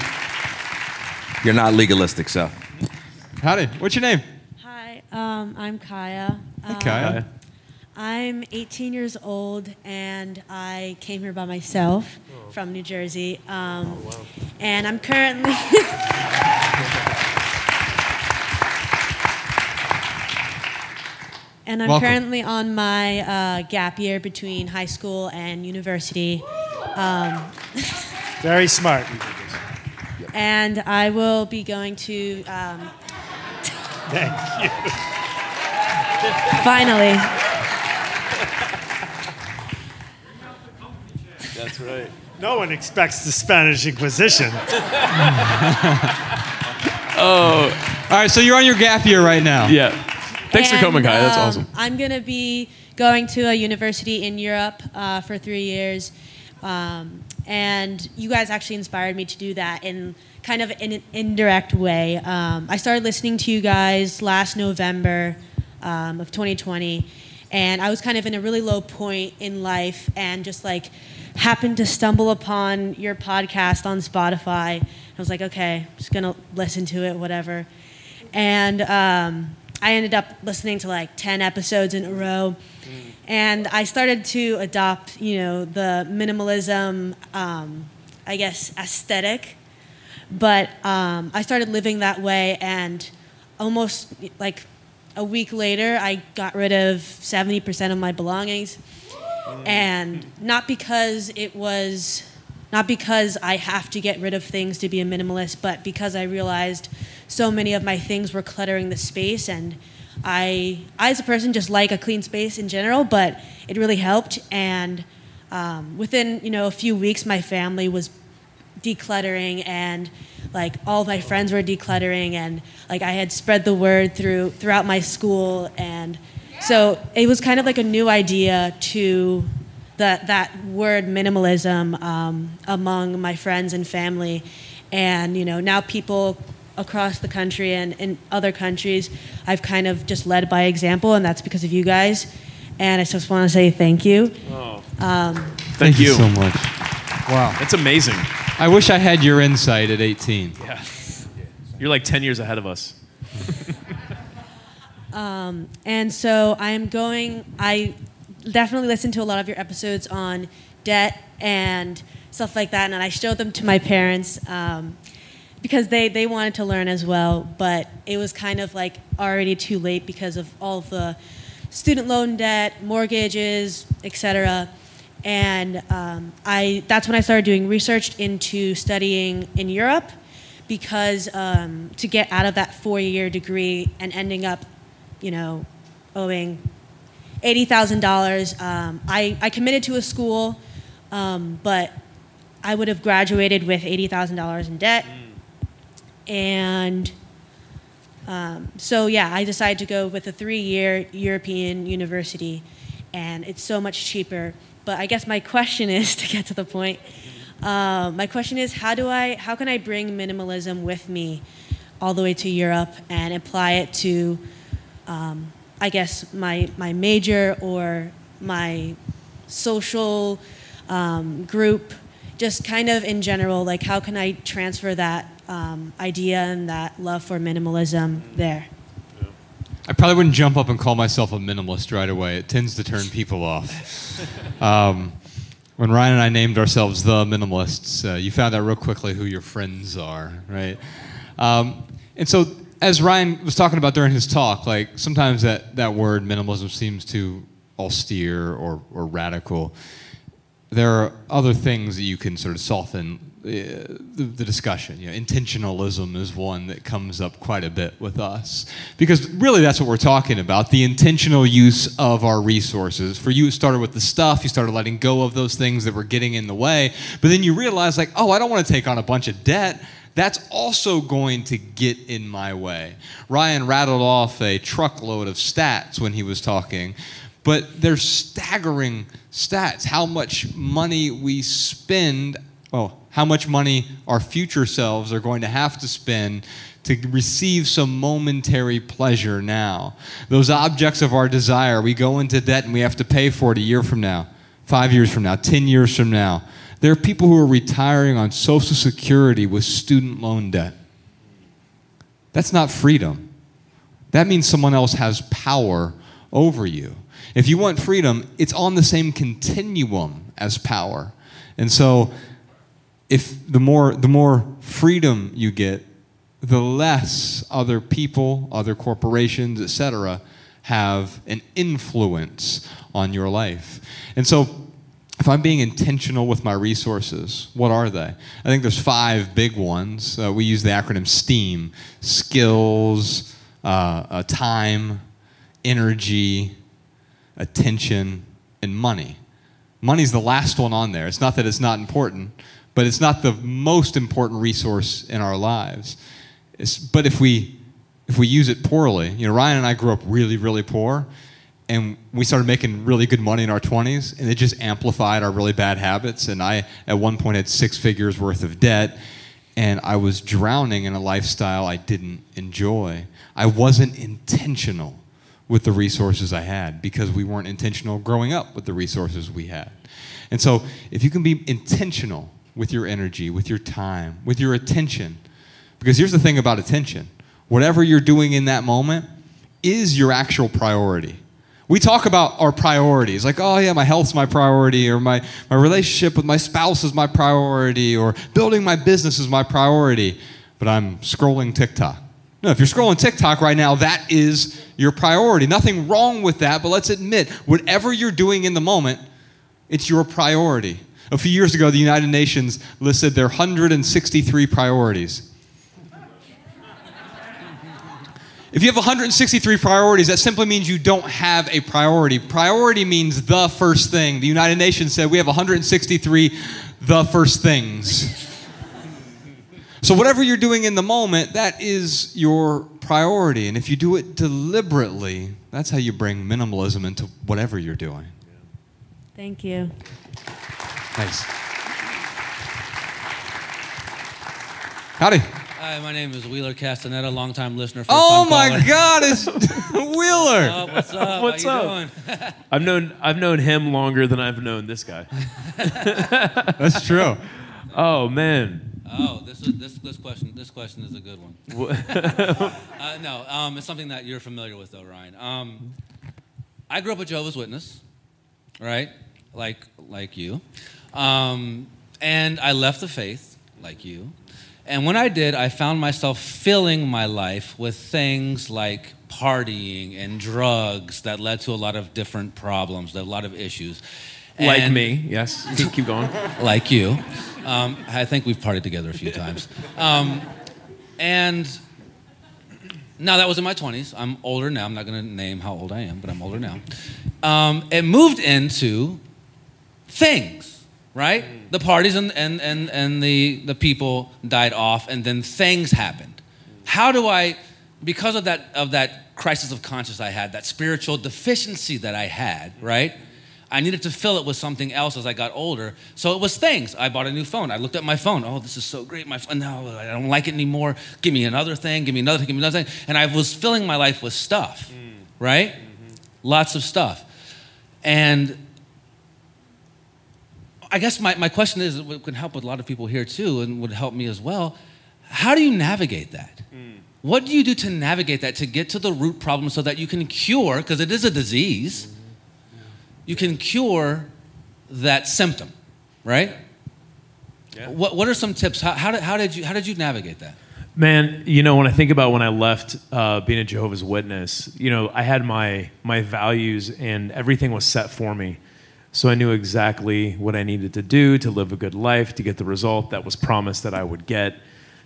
You're not legalistic, so. Howdy. What's your name? Hi, um, I'm Kaya. Hey, Um, Kaya. I'm 18 years old and I came here by myself Oh. from New Jersey. Um, And I'm currently. and I'm Welcome. currently on my uh, gap year between high school and university. Um, Very smart. and I will be going to. Um, Thank you. finally. That's right. No one expects the Spanish Inquisition. oh. All right, so you're on your gap year right now. Yeah. Thanks for coming, Kai. That's um, awesome. I'm going to be going to a university in Europe uh, for three years. Um, and you guys actually inspired me to do that in kind of in an indirect way. Um, I started listening to you guys last November um, of 2020. And I was kind of in a really low point in life and just like happened to stumble upon your podcast on Spotify. I was like, okay, I'm just to listen to it, whatever. And um, I ended up listening to like 10 episodes in a row. And I started to adopt, you know, the minimalism, um, I guess, aesthetic. But um, I started living that way, and almost like a week later, I got rid of 70% of my belongings. And not because it was, not because I have to get rid of things to be a minimalist, but because I realized so many of my things were cluttering the space and I, I as a person just like a clean space in general, but it really helped. And um, within you know a few weeks, my family was decluttering, and like all my friends were decluttering, and like I had spread the word through throughout my school, and so it was kind of like a new idea to that that word minimalism um, among my friends and family, and you know now people across the country and in other countries, I've kind of just led by example, and that's because of you guys. And I just want to say thank you. Oh. Um, Thank, you. so much. Wow. That's amazing. I wish I had your insight at 18. Yeah. You're like 10 years ahead of us. Um, and so I'm going, I definitely listened to a lot of your episodes on debt and stuff like that, and I showed them to my parents um, because they, they wanted to learn as well, but it was kind of like already too late because of all the student loan debt, mortgages, etc. And um, I, that's when I started doing research into studying in Europe because um, to get out of that four-year degree and ending up, you know, owing eighty thousand dollars. Um, I I committed to a school, um, but I would have graduated with eighty thousand dollars in debt, and um, so yeah, I decided to go with a three-year European university, and it's so much cheaper. But I guess my question is to get to the point. Um, my question is, how do I, how can I bring minimalism with me all the way to Europe and apply it to, um, I guess my my major or my social um, group, just kind of in general, like how can I transfer that um, idea and that love for minimalism there? I probably wouldn't jump up and call myself a minimalist right away. It tends to turn people off. Um, when Ryan and I named ourselves the minimalists, uh, you found out real quickly who your friends are, right? Um, and so, as Ryan was talking about during his talk, like sometimes that, that word minimalism seems too austere or, or radical. There are other things that you can sort of soften uh, the, the discussion. You know, intentionalism is one that comes up quite a bit with us because really that's what we're talking about the intentional use of our resources. For you, it started with the stuff, you started letting go of those things that were getting in the way, but then you realize, like, oh, I don't want to take on a bunch of debt that's also going to get in my way. Ryan rattled off a truckload of stats when he was talking, but they're staggering stats. How much money we spend, well, how much money our future selves are going to have to spend to receive some momentary pleasure now. Those objects of our desire, we go into debt and we have to pay for it a year from now, five years from now, 10 years from now. There are people who are retiring on Social Security with student loan debt. That's not freedom. That means someone else has power over you. If you want freedom, it's on the same continuum as power. And so if the more the more freedom you get, the less other people, other corporations, etc., have an influence on your life. And so if I'm being intentional with my resources, what are they? I think there's five big ones. Uh, we use the acronym STEAM skills, uh, uh, time, energy, attention, and money. Money's the last one on there. It's not that it's not important, but it's not the most important resource in our lives. It's, but if we, if we use it poorly, you know, Ryan and I grew up really, really poor and we started making really good money in our 20s and it just amplified our really bad habits and i at one point had six figures worth of debt and i was drowning in a lifestyle i didn't enjoy i wasn't intentional with the resources i had because we weren't intentional growing up with the resources we had. And so if you can be intentional with your energy with your time with your attention because here's the thing about attention. Whatever you're doing in that moment is your actual priority. We talk about our priorities, like, oh, yeah, my health's my priority, or my, my relationship with my spouse is my priority, or building my business is my priority, but I'm scrolling TikTok. No, if you're scrolling TikTok right now, that is your priority. Nothing wrong with that, but let's admit, whatever you're doing in the moment, it's your priority. A few years ago, the United Nations listed their 163 priorities. If you have 163 priorities, that simply means you don't have a priority. Priority means the first thing. The United Nations said we have 163 the first things. So, whatever you're doing in the moment, that is your priority. And if you do it deliberately, that's how you bring minimalism into whatever you're doing. Thank you. Nice. Howdy. Hi, my name is Wheeler Castaneda, longtime listener. Oh my caller. God, it's Wheeler. What's up? What's up? What's How you up? doing? I've known I've known him longer than I've known this guy. That's true. Oh man. Oh, this is this this question this question is a good one. uh, no, um, it's something that you're familiar with, though, Ryan. Um, I grew up a Jehovah's Witness, right? Like like you, um, and I left the faith, like you. And when I did, I found myself filling my life with things like partying and drugs that led to a lot of different problems, a lot of issues. Like And- me, yes. Keep- keep going. like you. Um, I think we've partied together a few times. Um, and now that was in my 20s. I'm older now. I'm not going to name how old I am, but I'm older now. Um, it moved into things, right? The parties and, and, and, and the, the people died off, and then things happened. How do I, because of that, of that crisis of conscience I had, that spiritual deficiency that I had, right? I needed to fill it with something else as I got older. So it was things. I bought a new phone. I looked at my phone. Oh, this is so great. My phone. No, I don't like it anymore. Give me another thing. Give me another thing. Give me another thing. And I was filling my life with stuff, mm. right? Mm-hmm. Lots of stuff. And I guess my, my question is, it could help with a lot of people here too, and would help me as well. How do you navigate that? Mm. What do you do to navigate that, to get to the root problem so that you can cure, because it is a disease, you can cure that symptom, right? What, what are some tips? How, how, did, how, did you, how did you navigate that? Man, you know, when I think about when I left uh, being a Jehovah's Witness, you know, I had my my values and everything was set for me. So I knew exactly what I needed to do to live a good life, to get the result that was promised that I would get.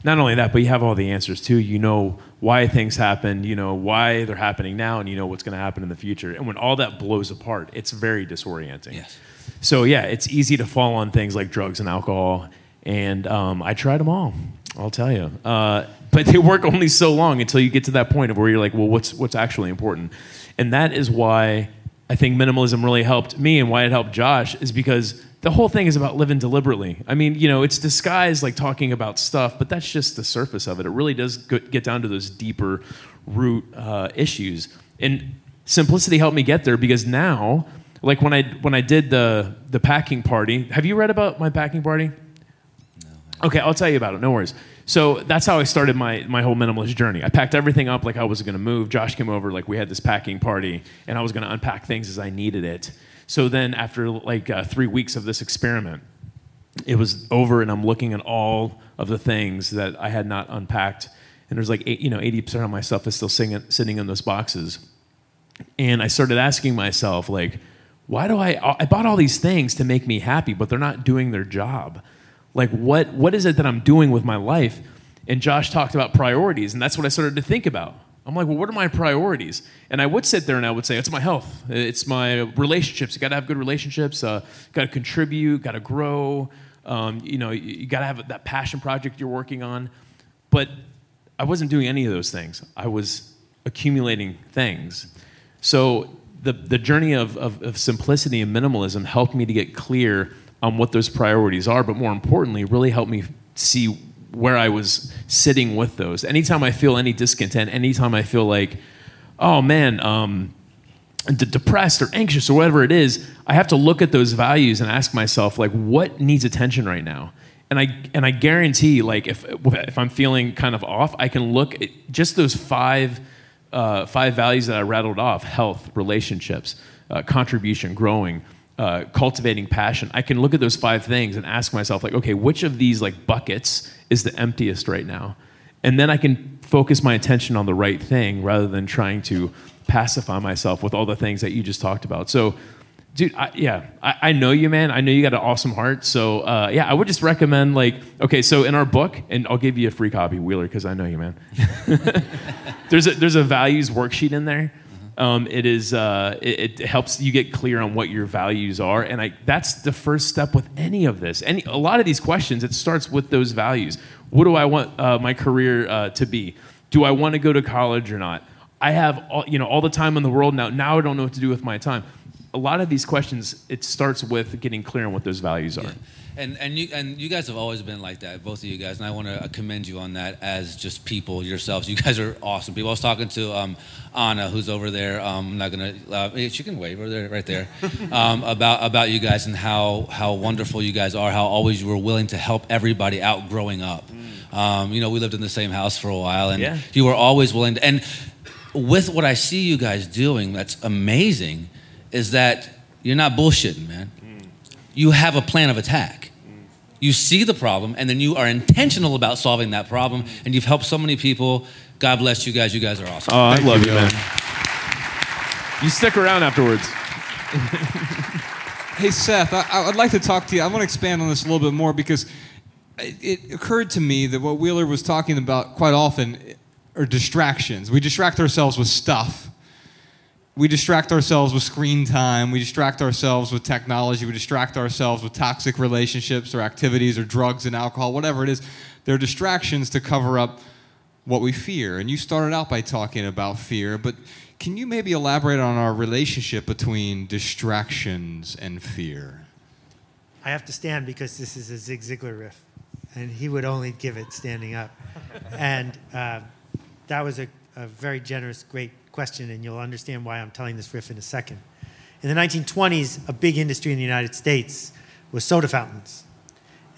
Not only that, but you have all the answers too. You know why things happen, you know why they're happening now, and you know what's going to happen in the future. And when all that blows apart, it's very disorienting. Yes. So yeah, it's easy to fall on things like drugs and alcohol, and um, I tried them all. I'll tell you, uh, but they work only so long until you get to that point of where you're like, well, what's what's actually important, and that is why I think minimalism really helped me, and why it helped Josh is because the whole thing is about living deliberately. I mean, you know, it's disguised like talking about stuff, but that's just the surface of it. It really does get down to those deeper root uh, issues, and simplicity helped me get there because now like when I when I did the the packing party. Have you read about my packing party? No. Okay, I'll tell you about it. No worries. So that's how I started my my whole minimalist journey. I packed everything up like I was going to move. Josh came over like we had this packing party, and I was going to unpack things as I needed it. So then after like uh, three weeks of this experiment, it was over, and I'm looking at all of the things that I had not unpacked, and there's like eight, you know 80% of my stuff is still sitting sitting in those boxes, and I started asking myself like why do I I bought all these things to make me happy, but they're not doing their job. Like what what is it that I'm doing with my life? And Josh talked about priorities, and that's what I started to think about. I'm like, well, what are my priorities? And I would sit there and I would say, it's my health, it's my relationships. You got to have good relationships. Uh, got to contribute. Got to grow. Um, you know, you, got to have that passion project you're working on. But I wasn't doing any of those things. I was accumulating things. So the, the journey of, of, of simplicity and minimalism helped me to get clear on what those priorities are, but more importantly, really helped me see where I was sitting with those. Anytime I feel any discontent, anytime I feel like, oh man, um, d- depressed or anxious or whatever it is, I have to look at those values and ask myself, like, what needs attention right now? And I and I guarantee, like, if if I'm feeling kind of off, I can look at just those five uh, five values that I rattled off: health, relationships, uh, contribution, growing, uh, cultivating passion. I can look at those five things and ask myself, like, okay, which of these like buckets is the emptiest right now? And then I can focus my attention on the right thing rather than trying to pacify myself with all the things that you just talked about. So dude I, yeah I, I, know you man i know you got an awesome heart so uh, yeah i would just recommend like okay so in our book and i'll give you a free copy wheeler because i know you man there's a there's a values worksheet in there um, it is uh, it, it, helps you get clear on what your values are. And I, that's the first step with any of this. Any a lot of these questions it starts with those values. What do i want uh, my career uh, to be? Do i want to go to college or not? I have all, you know all the time in the world now. Now i don't know what to do with my time. A lot of these questions, it starts with getting clear on what those values are. Yeah. And and you and you guys have always been like that, both of you guys, and I want to commend you on that as just people yourselves. You guys are awesome people. I was talking to um, Anna, who's over there. Um, I'm not gonna. Uh, she can wave over there, right there, um, about about you guys and how how wonderful you guys are. How always you were willing to help everybody out growing up. Mm. Um, you know, we lived in the same house for a while, and yeah. you were always willing to. And with what I see you guys doing, that's amazing is that you're not bullshitting, man. You have a plan of attack. You see the problem, and then you are intentional about solving that problem, and you've helped so many people. God bless you guys. You guys are awesome. Oh, I love you, man. You stick around afterwards. hey, Seth, I, I, would like to talk to you. I want to expand on this a little bit more because it, it occurred to me that what Wheeler was talking about quite often are distractions. We distract ourselves with stuff we distract ourselves with screen time. We distract ourselves with technology. We distract ourselves with toxic relationships or activities or drugs and alcohol, whatever it is. They're distractions to cover up what we fear. And you started out by talking about fear, but can you maybe elaborate on our relationship between distractions and fear? I have to stand because this is a Zig Ziglar riff, and he would only give it standing up. and uh, that was a, a very generous, great question, and you'll understand why I'm telling this riff in a second. In the 1920s, a big industry in the United States was soda fountains.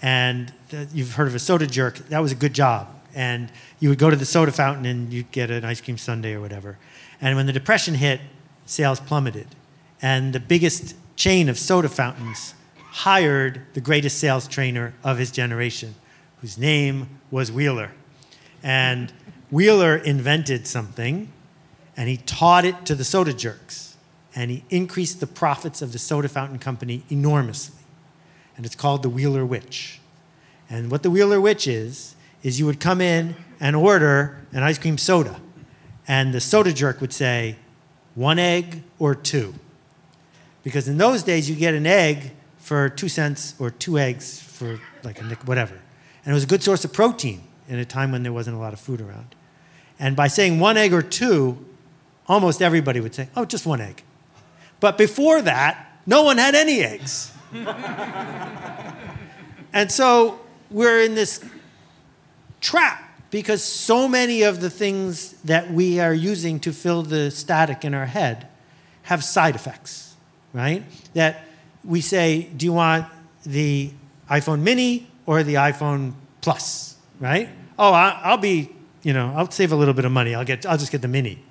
And you've heard of a soda jerk. That was a good job. And you would go to the soda fountain and you'd get an ice cream sundae or whatever. And when the Depression hit, sales plummeted. And the biggest chain of soda fountains hired the greatest sales trainer of his generation, whose name was Wheeler. And Wheeler invented something and he taught it to the soda jerks. and he increased the profits of the soda fountain company enormously. And it's called the Wheeler Witch. And what the Wheeler Witch is, is you would come in and order an ice cream soda. And the soda jerk would say, one egg or two. Because in those days, you get an egg for two cents or two eggs for like a nick, whatever. And it was a good source of protein in a time when there wasn't a lot of food around. And by saying one egg or two, almost everybody would say, oh, just one egg. But before that, no one had any eggs. and so we're in this trap because so many of the things that we are using to fill the static in our head have side effects, right? That we say, do you want the iPhone mini or the iPhone Plus, right? Oh, I'll be, you know, I'll save a little bit of money. I'll get, I'll just get the mini.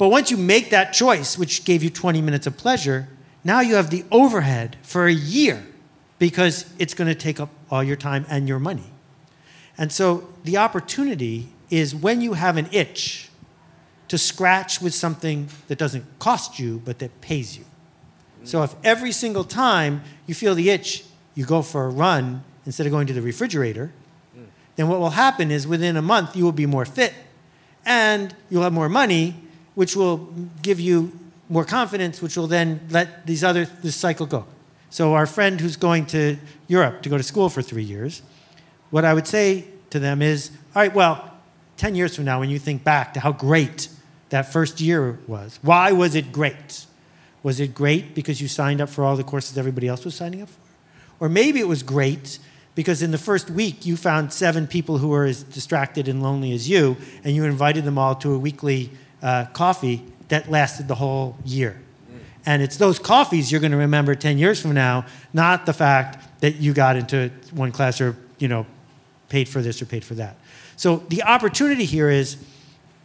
But once you make that choice, which gave you 20 minutes of pleasure, now you have the overhead for a year because it's going to take up all your time and your money. And so the opportunity is when you have an itch to scratch with something that doesn't cost you, but that pays you. So if every single time you feel the itch, you go for a run instead of going to the refrigerator, mm. then what will happen is within a month you will be more fit and you'll have more money, which will give you more confidence, which will then let these other this cycle go. So our friend who's going to Europe to go to school for three years, what I would say to them is, all right, well, 10 years from now, when you think back to how great that first year was, why was it great? Was it great because you signed up for all the courses everybody else was signing up for? Or maybe it was great because in the first week you found seven people who were as distracted and lonely as you, and you invited them all to a weekly uh, coffee that lasted the whole year. And it's those coffees you're going to remember 10 years from now, not the fact that you got into one class or, you know, paid for this or paid for that. So the opportunity here is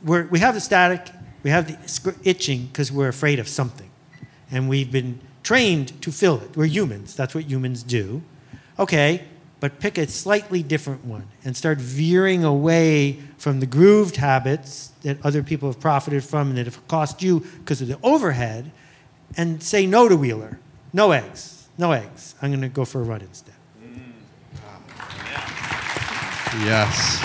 we're, we have the static, we have the itching because we're afraid of something. And we've been trained to fill it. We're humans, that's what humans do. Okay, but pick a slightly different one and start veering away from the grooved habits that other people have profited from and that have cost you because of the overhead and say no to Wheeler. No eggs. No eggs. I'm going to go for a run instead. Yes.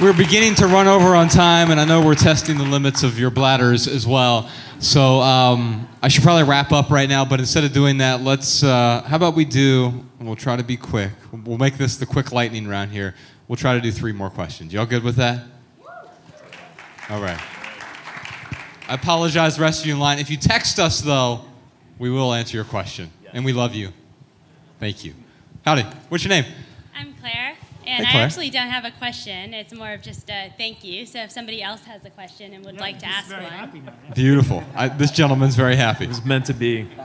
We're beginning to run over on time, and I know we're testing the limits of your bladders as well. So um, I should probably wrap up right now, but instead of doing that, let's. Uh, how about we do? We'll try to be quick. We'll make this the quick lightning round here. We'll try to do three more questions. Y'all good with that? All right. I apologize, the rest of you in line. If you text us, though, we will answer your question, and we love you. Thank you. Howdy. What's your name? I'm Claire, and Hey, Claire. I actually don't have a question. It's more of just a thank you. So if somebody else has a question and would like to ask one, Beautiful. I, this gentleman's very happy. It's meant to be.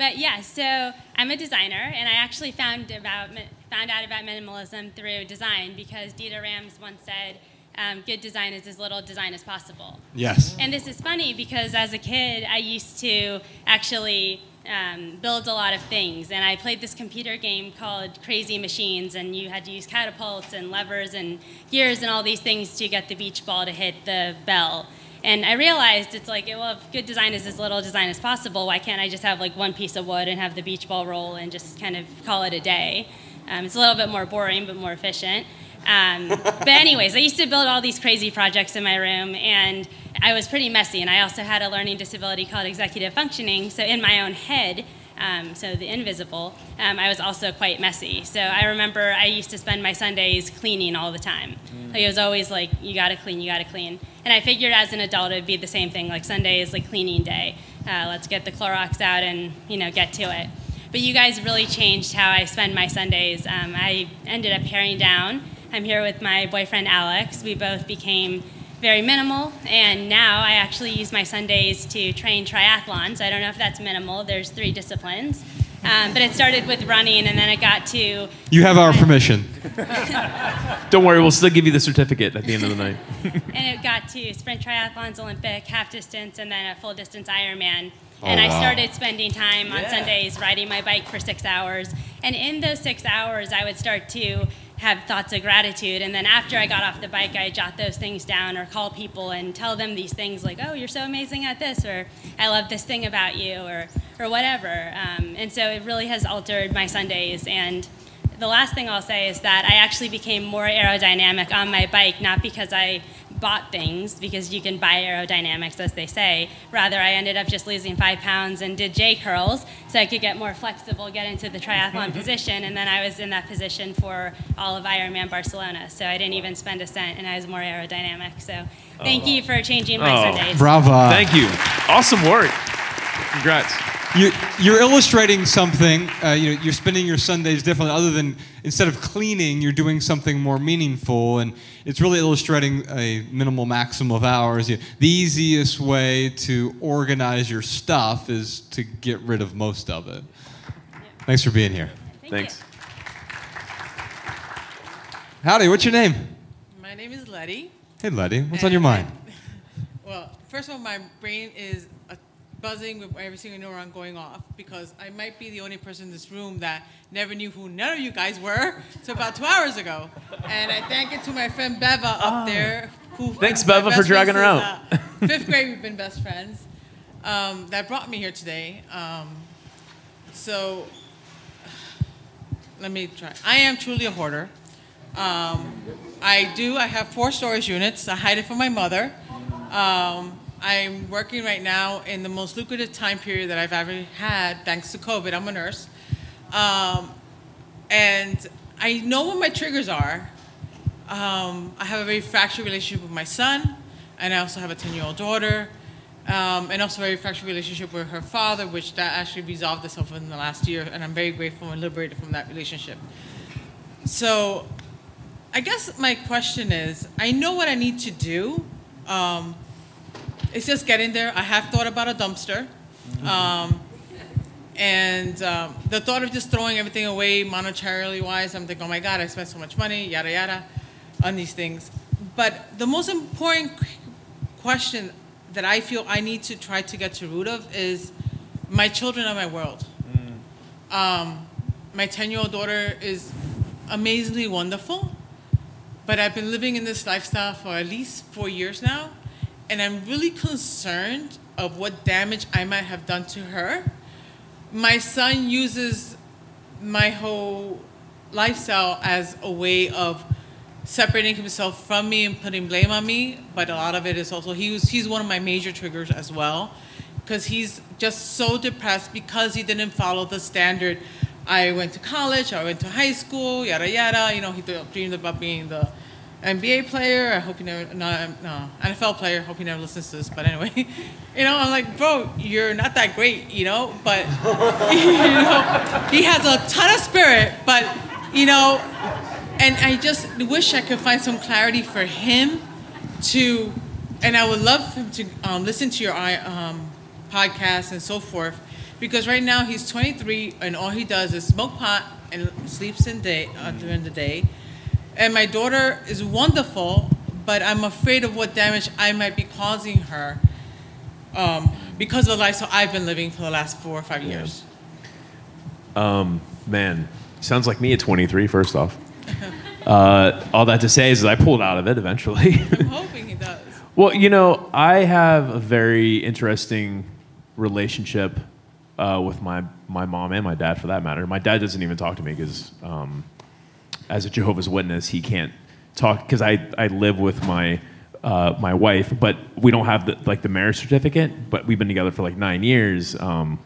But yeah, so I'm a designer, and I actually found about found out about minimalism through design because Dieter Rams once said, um, "Good design is as little design as possible." Yes. And this is funny because as a kid, I used to actually um, build a lot of things, and I played this computer game called Crazy Machines, and you had to use catapults and levers and gears and all these things to get the beach ball to hit the bell. And I realized it's like, well, if good design is as little design as possible, why can't I just have like one piece of wood and have the beach ball roll and just kind of call it a day? Um, it's a little bit more boring, but more efficient. Um, but anyways, I used to build all these crazy projects in my room, and I was pretty messy. And I also had a learning disability called executive functioning. So in my own head, um, so the invisible, um, I was also quite messy. So I remember I used to spend my Sundays cleaning all the time. Like it was always like, you gotta clean, you gotta clean. And I figured as an adult it'd be the same thing. Like Sunday is like cleaning day. Uh, let's get the Clorox out and you know get to it. But you guys really changed how I spend my Sundays. Um, I ended up paring down. I'm here with my boyfriend Alex. We both became very minimal, and now I actually use my Sundays to train triathlons. I don't know if that's minimal. There's three disciplines, um, but it started with running, and then it got to You have our permission. Don't worry, we'll still give you the certificate at the end of the night. and it got to sprint triathlons, Olympic, half distance, and then a full distance Ironman. And Oh, I wow. started spending time on Sundays riding my bike for six hours. And in those six hours, I would start to have thoughts of gratitude. And then after I got off the bike, I jot those things down or call people and tell them these things like, oh, you're so amazing at this, or I love this thing about you, or, or whatever. Um, and so it really has altered my Sundays. And the last thing I'll say is that I actually became more aerodynamic on my bike, not because I bought things, because you can buy aerodynamics, as they say. Rather, I ended up just losing five pounds and did J curls so I could get more flexible, get into the triathlon position, and then I was in that position for all of Ironman Barcelona. So I didn't even spend a cent, and I was more aerodynamic. So thank you for changing my Oh. Sundays. Bravo. Thank you. Awesome work. Congrats. You, you're illustrating something. Uh, you know, you're spending your Sundays differently. Other than instead of cleaning, you're doing something more meaningful, and it's really illustrating a minimal maximum of hours. You the easiest way to organize your stuff is to get rid of most of it. Thanks for being here. Thanks. Howdy. What's your name? My name is Letty. Hey, Letty. What's on your mind? Well, first of all, my brain is buzzing with every single neuron going off because I might be the only person in this room that never knew who none of you guys were until about two hours ago. And I thank it to my friend Beva up there. Who, Thanks, Beva, for dragging her out. uh, fifth grade, we've been best friends. Um, that brought me here today. Um, so let me try. I am truly a hoarder. Um, I do. I have four storage units. I hide it from my mother. Um, I'm working right now in the most lucrative time period that I've ever had, thanks to COVID. I'm a nurse. Um, and I know what my triggers are. Um, I have a very fractured relationship with my son, and I also have a 10 year old daughter, um, and also a very fractured relationship with her father, which that actually resolved itself in the last year, and I'm very grateful and liberated from that relationship. So, I guess my question is I know what I need to do. Um, it's just getting there. I have thought about a dumpster. Um, and um, the thought of just throwing everything away monetarily wise, I'm thinking, oh my God, I spent so much money, yada, yada, on these things. But the most important question that I feel I need to try to get to root of is my children are my world. Um, my 10 year old daughter is amazingly wonderful, but I've been living in this lifestyle for at least four years now, and I'm really concerned of what damage I might have done to her. My son uses my whole lifestyle as a way of separating himself from me and putting blame on me, but a lot of it is also he was he's one of my major triggers as well because he's just so depressed because he didn't follow the standard. I went to college, I went to high school, yada yada. You know, he dreamed about being the NBA player. I hope he never, no, no, NFL player. Hope he never listens to this. But anyway, you know, I'm like, bro, you're not that great, you know. But you know, he has a ton of spirit, but you know, and I just wish I could find some clarity for him to, and I would love him to um, listen to your um, podcast and so forth, because right now he's 23 and all he does is smoke pot and sleeps in day uh, during the day, and my daughter is wonderful, but I'm afraid of what damage I might be causing her um, because of the lifestyle I've been living for the last four or five years. Um, man, sounds like me at 23. First off, uh, all that to say is I pulled out of it eventually. I'm hoping he does. Well, you know, I have a very interesting relationship uh, with my my mom and my dad, for that matter. My dad doesn't even talk to me because, um, as a Jehovah's Witness, he can't talk because I I live with my uh, my wife, but we don't have the, like the marriage certificate. But we've been together for like nine years. Um,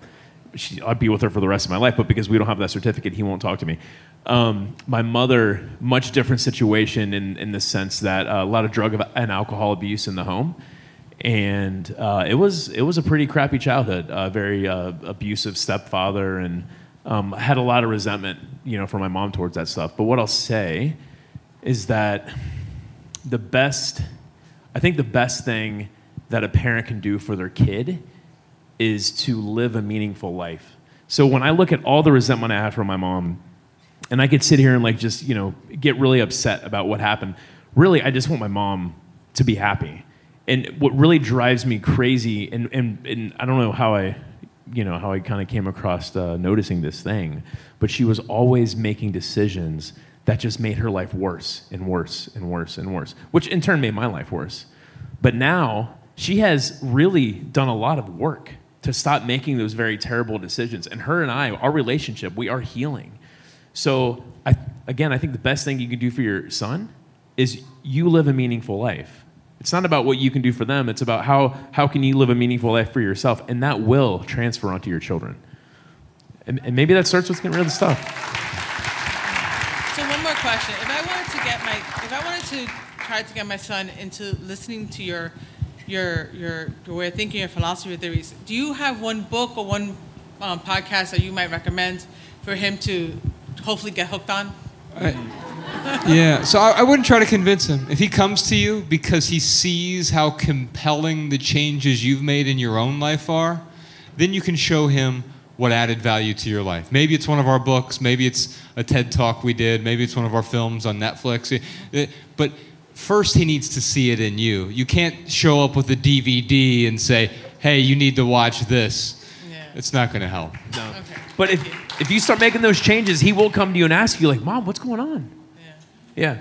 she, I'd be with her for the rest of my life, but because we don't have that certificate, he won't talk to me. Um, my mother, much different situation in, in the sense that uh, a lot of drug and alcohol abuse in the home, and uh, it was it was a pretty crappy childhood. A very uh, abusive stepfather, and um, had a lot of resentment, you know, from my mom towards that stuff. But what I'll say is that the best, I think the best thing that a parent can do for their kid is to live a meaningful life. So when I look at all the resentment I had for my mom, and I could sit here and like just, you know, get really upset about what happened. Really, I just want my mom to be happy. And what really drives me crazy, and, and, and I don't know how I, you know, how I kind of came across uh, noticing this thing, but she was always making decisions that just made her life worse and worse and worse and worse, which in turn made my life worse. But now she has really done a lot of work to stop making those very terrible decisions. And her and I, our relationship, we are healing. So, I, again, I think the best thing you can do for your son is you live a meaningful life. It's not about what you can do for them, it's about how, how can you live a meaningful life for yourself, and that will transfer onto your children. And, and maybe that starts with getting rid of the stuff. So one more question: If I wanted to get my, if I wanted to try to get my son into listening to your, your, your, your way of thinking, your philosophy theories, do you have one book or one um, podcast that you might recommend for him to hopefully get hooked on? Yeah, so I, I wouldn't try to convince him. If he comes to you because he sees how compelling the changes you've made in your own life are, then you can show him what added value to your life. Maybe it's one of our books, maybe it's a TED talk we did, maybe it's one of our films on Netflix. But first, he needs to see it in you. You can't show up with a DVD and say, hey, you need to watch this. Yeah. It's not going to help. No. But if, if you start making those changes, he will come to you and ask you, like, Mom, what's going on? Yeah.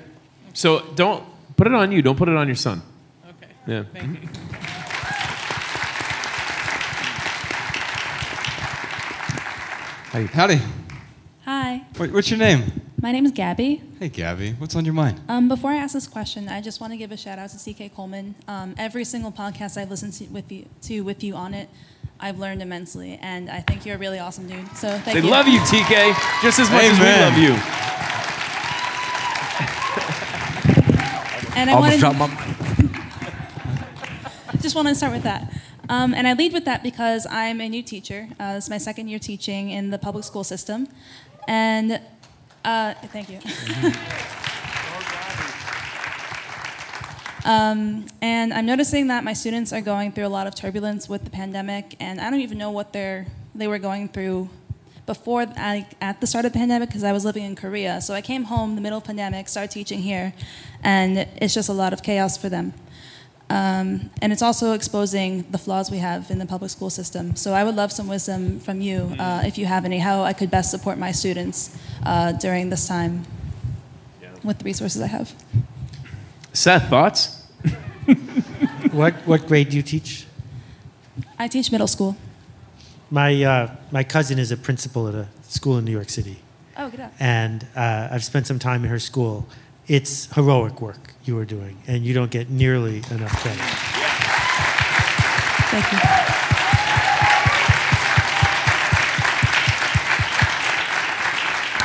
So don't put it on you. Don't put it on your son. Okay. Yeah. Thank you. Howdy. Howdy. Hi, What, what's your name? my name is Gabby. Hey, Gabby. What's on your mind? Um, before I ask this question, I just want to give a shout out to TK Coleman. Um, every single podcast I've listened to with you, to with you on it, I've learned immensely, and I think you're a really awesome dude. So thank They you. They love you, TK, just as much as we love you. And I Almost wanted, my just want to start with that. Um, and I lead with that because I'm a new teacher. Uh, this is my second year teaching in the public school system. And uh, thank you. Um, and I'm noticing that my students are going through a lot of turbulence with the pandemic, and I don't even know what they're, they were going through before I, at the start of the pandemic because I was living in Korea. So I came home in the middle of pandemic, started teaching here, and it's just a lot of chaos for them. Um, and it's also exposing the flaws we have in the public school system. So I would love some wisdom from you, uh, if you have any, how I could best support my students uh, during this time with the resources I have. Seth, thoughts? what, what grade do you teach? I teach middle school. My, uh, my cousin is a principal at a school in New York City. Oh, good. And uh, I've spent some time in her school. It's heroic work you are doing, and you don't get nearly enough credit. Thank you.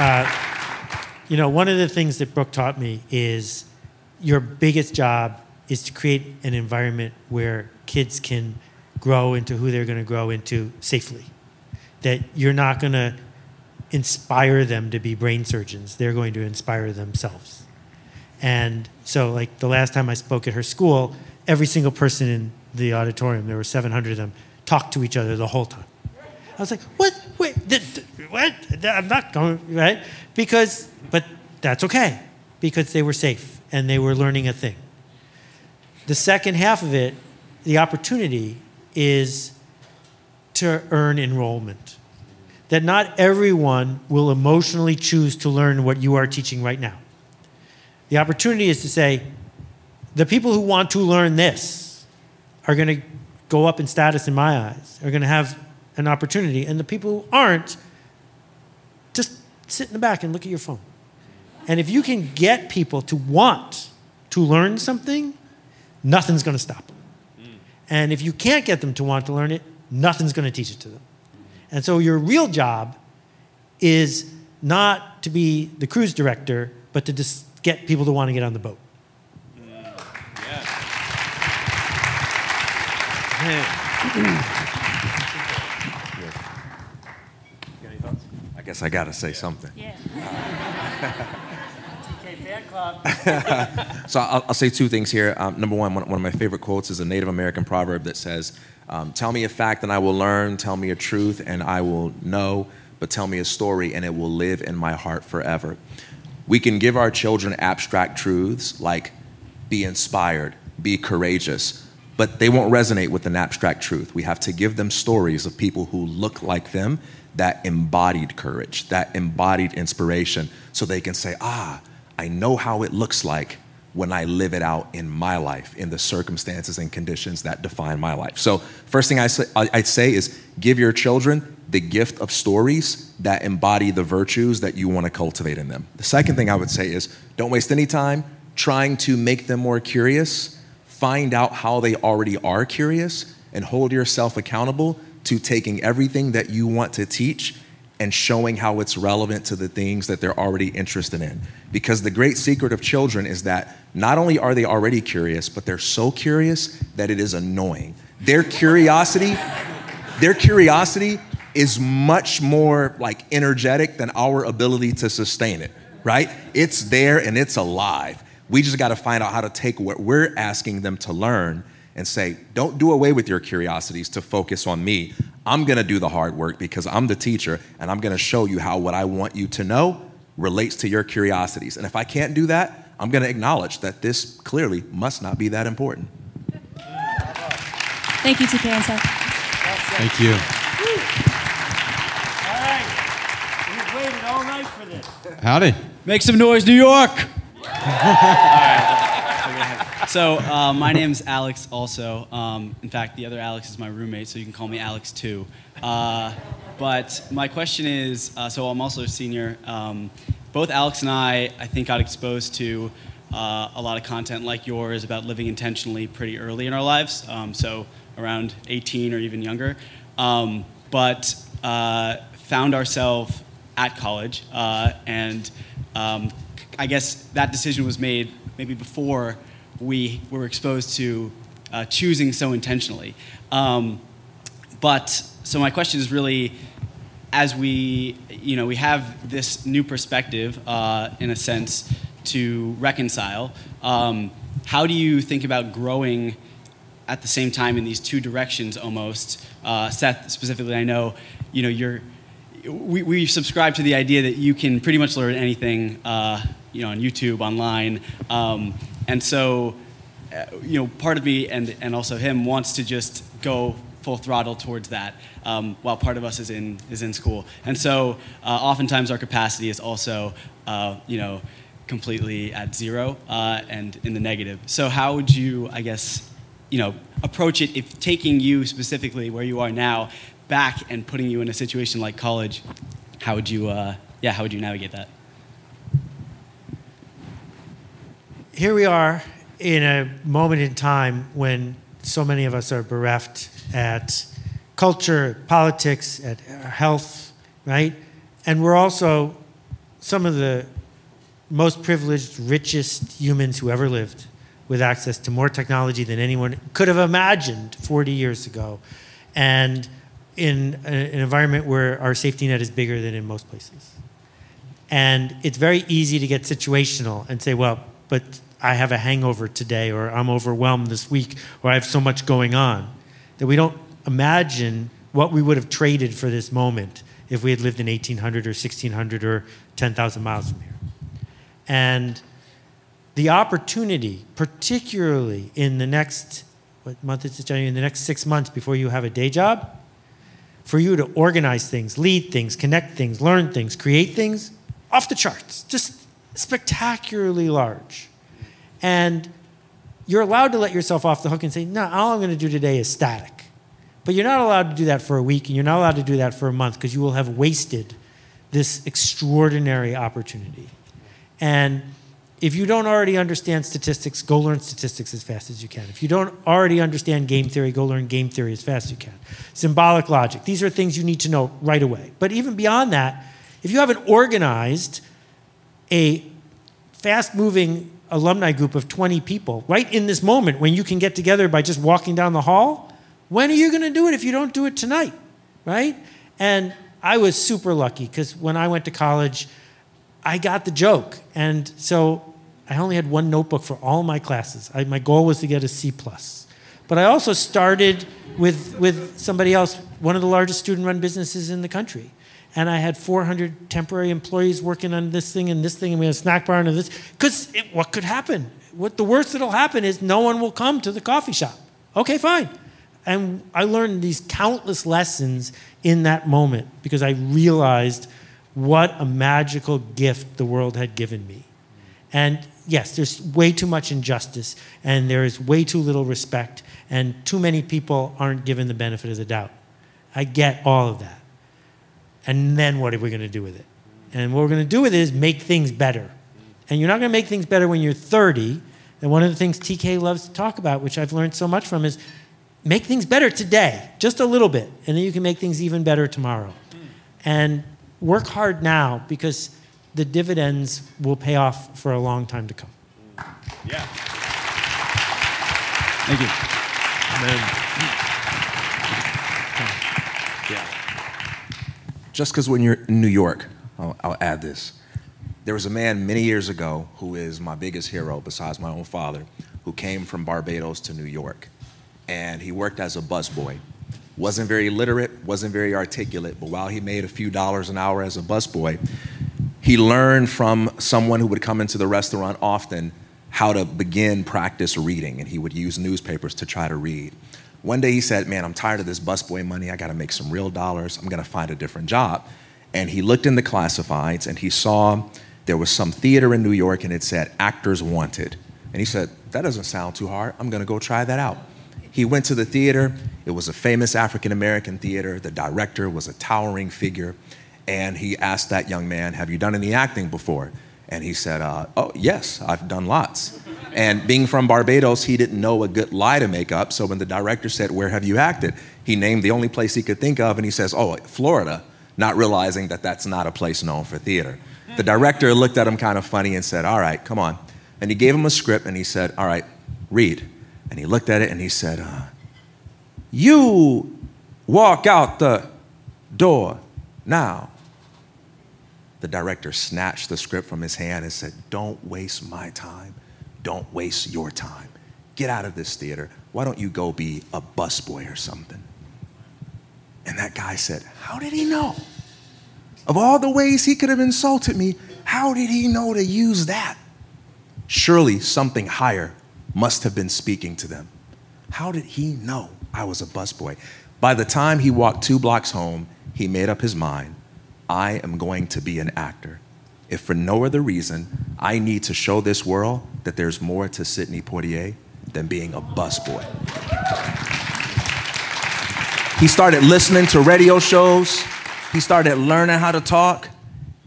Uh, you know, one of the things that Brooke taught me is your biggest job is to create an environment where kids can grow into who they're going to grow into safely. That you're not going to inspire them to be brain surgeons, they're going to inspire themselves. And so, like the last time I spoke at her school, every single person in the auditorium, there were 700 of them, talked to each other the whole time. I was like, what? Wait, th- th- what? Th- I'm not going, right? Because, but that's okay, because they were safe and they were learning a thing. The second half of it, the opportunity is to earn enrollment. That not everyone will emotionally choose to learn what you are teaching right now. The opportunity is to say, the people who want to learn this are going to go up in status in my eyes, are going to have an opportunity. And the people who aren't, just sit in the back and look at your phone. And if you can get people to want to learn something, nothing's going to stop them. And if you can't get them to want to learn it, nothing's going to teach it to them. And so your real job is not to be the cruise director, but to just get people to want to get on the boat. I guess I got to say something. so I'll, I'll say two things here. Um, number one, one, one of my favorite quotes is a Native American proverb that says, um, "Tell me a fact and I will learn. Tell me a truth and I will know. But tell me a story and it will live in my heart forever." We can give our children abstract truths like "be inspired," "be courageous," but they won't resonate with an abstract truth. We have to give them stories of people who look like them, that embodied courage, that embodied inspiration, so they can say, ah, I know how it looks like when I live it out in my life, in the circumstances and conditions that define my life. So, first thing I say, I'd say is give your children the gift of stories that embody the virtues that you want to cultivate in them. The second thing I would say is don't waste any time trying to make them more curious. Find out how they already are curious and hold yourself accountable to taking everything that you want to teach and showing how it's relevant to the things that they're already interested in. Because the great secret of children is that not only are they already curious, but they're so curious that it is annoying. Their curiosity, their curiosity is much more like energetic than our ability to sustain it, right? It's there and it's alive. We just got to find out how to take what we're asking them to learn and say, don't do away with your curiosities to focus on me. I'm going to do the hard work because I'm the teacher and I'm going to show you how what I want you to know relates to your curiosities. And if I can't do that, I'm going to acknowledge that this clearly must not be that important. Thank you, TK and Seth. Thank you. All right. We've waited all night for this. Howdy. Make some noise, New York. So uh, my name's Alex. Also, um, in fact, the other Alex is my roommate, so you can call me Alex too. Uh, but my question is, uh, so I'm also a senior. Um, both Alex and I, I think, got exposed to uh, a lot of content like yours about living intentionally pretty early in our lives. Um, so around 18 or even younger. Um, but uh, found ourselves at college, uh, and um, I guess that decision was made maybe before we were exposed to uh, choosing so intentionally. Um, but so my question is really, as we, you know, we have this new perspective, uh, in a sense, to reconcile. Um, how do you think about growing at the same time in these two directions almost? Uh, Seth, specifically, I know, you know, you're. We, we subscribe to the idea that you can pretty much learn anything, uh, you know, on YouTube, online, um, and so, uh, you know, part of me and, and also him wants to just go full throttle towards that, um, while part of us is in, is in school. And so, uh, oftentimes our capacity is also, uh, you know, completely at zero uh, and in the negative. So, how would you, I guess, you know, approach it if taking you specifically where you are now back and putting you in a situation like college? How would you, uh, yeah, how would you navigate that? Here we are in a moment in time when so many of us are bereft at culture, politics, at health, right? And we're also some of the most privileged, richest humans who ever lived with access to more technology than anyone could have imagined 40 years ago. And in an environment where our safety net is bigger than in most places. And it's very easy to get situational and say, well, but I have a hangover today, or I'm overwhelmed this week, or I have so much going on, that we don't imagine what we would have traded for this moment if we had lived in 1800 or 1600 or 10,000 miles from here. And the opportunity, particularly in the next, what month is it, January? In the next six months before you have a day job, for you to organize things, lead things, connect things, learn things, create things, off the charts, just spectacularly large. And you're allowed to let yourself off the hook and say, no, all I'm going to do today is static. But you're not allowed to do that for a week, and you're not allowed to do that for a month because you will have wasted this extraordinary opportunity. And if you don't already understand statistics, go learn statistics as fast as you can. If you don't already understand game theory, go learn game theory as fast as you can. Symbolic logic, these are things you need to know right away. But even beyond that, if you haven't organized a fast moving alumni group of 20 people right in this moment when you can get together by just walking down the hall, when are you going to do it if you don't do it tonight? Right? And I was super lucky because when I went to college, I got the joke. And so I only had one notebook for all my classes. I, my goal was to get a C. plus. But I also started with, with somebody else, one of the largest student run businesses in the country. And I had 400 temporary employees working on this thing and this thing, and we had a snack bar and this. Because what could happen? What the worst that'll happen is no one will come to the coffee shop. Okay, fine. And I learned these countless lessons in that moment because I realized what a magical gift the world had given me. And yes, there's way too much injustice, and there is way too little respect, and too many people aren't given the benefit of the doubt. I get all of that. And then what are we going to do with it? And what we're going to do with it is make things better. And you're not going to make things better when you're 30. And one of the things TK loves to talk about, which I've learned so much from, is make things better today, just a little bit, and then you can make things even better tomorrow. And work hard now because the dividends will pay off for a long time to come. Yeah. Thank you. Yeah. Just because when you're in New York, I'll, I'll add this. There was a man many years ago who is my biggest hero besides my own father, who came from Barbados to New York. And he worked as a busboy. Wasn't very literate, wasn't very articulate, but while he made a few dollars an hour as a busboy, he learned from someone who would come into the restaurant often how to begin practice reading, and he would use newspapers to try to read. One day he said, Man, I'm tired of this busboy money. I got to make some real dollars. I'm going to find a different job. And he looked in the classifieds and he saw there was some theater in New York and it said actors wanted. And he said, That doesn't sound too hard. I'm going to go try that out. He went to the theater. It was a famous African American theater. The director was a towering figure. And he asked that young man, Have you done any acting before? And he said, uh, Oh, yes, I've done lots. And being from Barbados, he didn't know a good lie to make up. So when the director said, Where have you acted? He named the only place he could think of, and he says, Oh, Florida, not realizing that that's not a place known for theater. The director looked at him kind of funny and said, All right, come on. And he gave him a script and he said, All right, read. And he looked at it and he said, uh, You walk out the door now. The director snatched the script from his hand and said, Don't waste my time. Don't waste your time. Get out of this theater. Why don't you go be a busboy or something? And that guy said, How did he know? Of all the ways he could have insulted me, how did he know to use that? Surely something higher must have been speaking to them. How did he know I was a busboy? By the time he walked two blocks home, he made up his mind I am going to be an actor. If for no other reason, I need to show this world that there's more to Sidney Poitier than being a busboy. He started listening to radio shows. He started learning how to talk.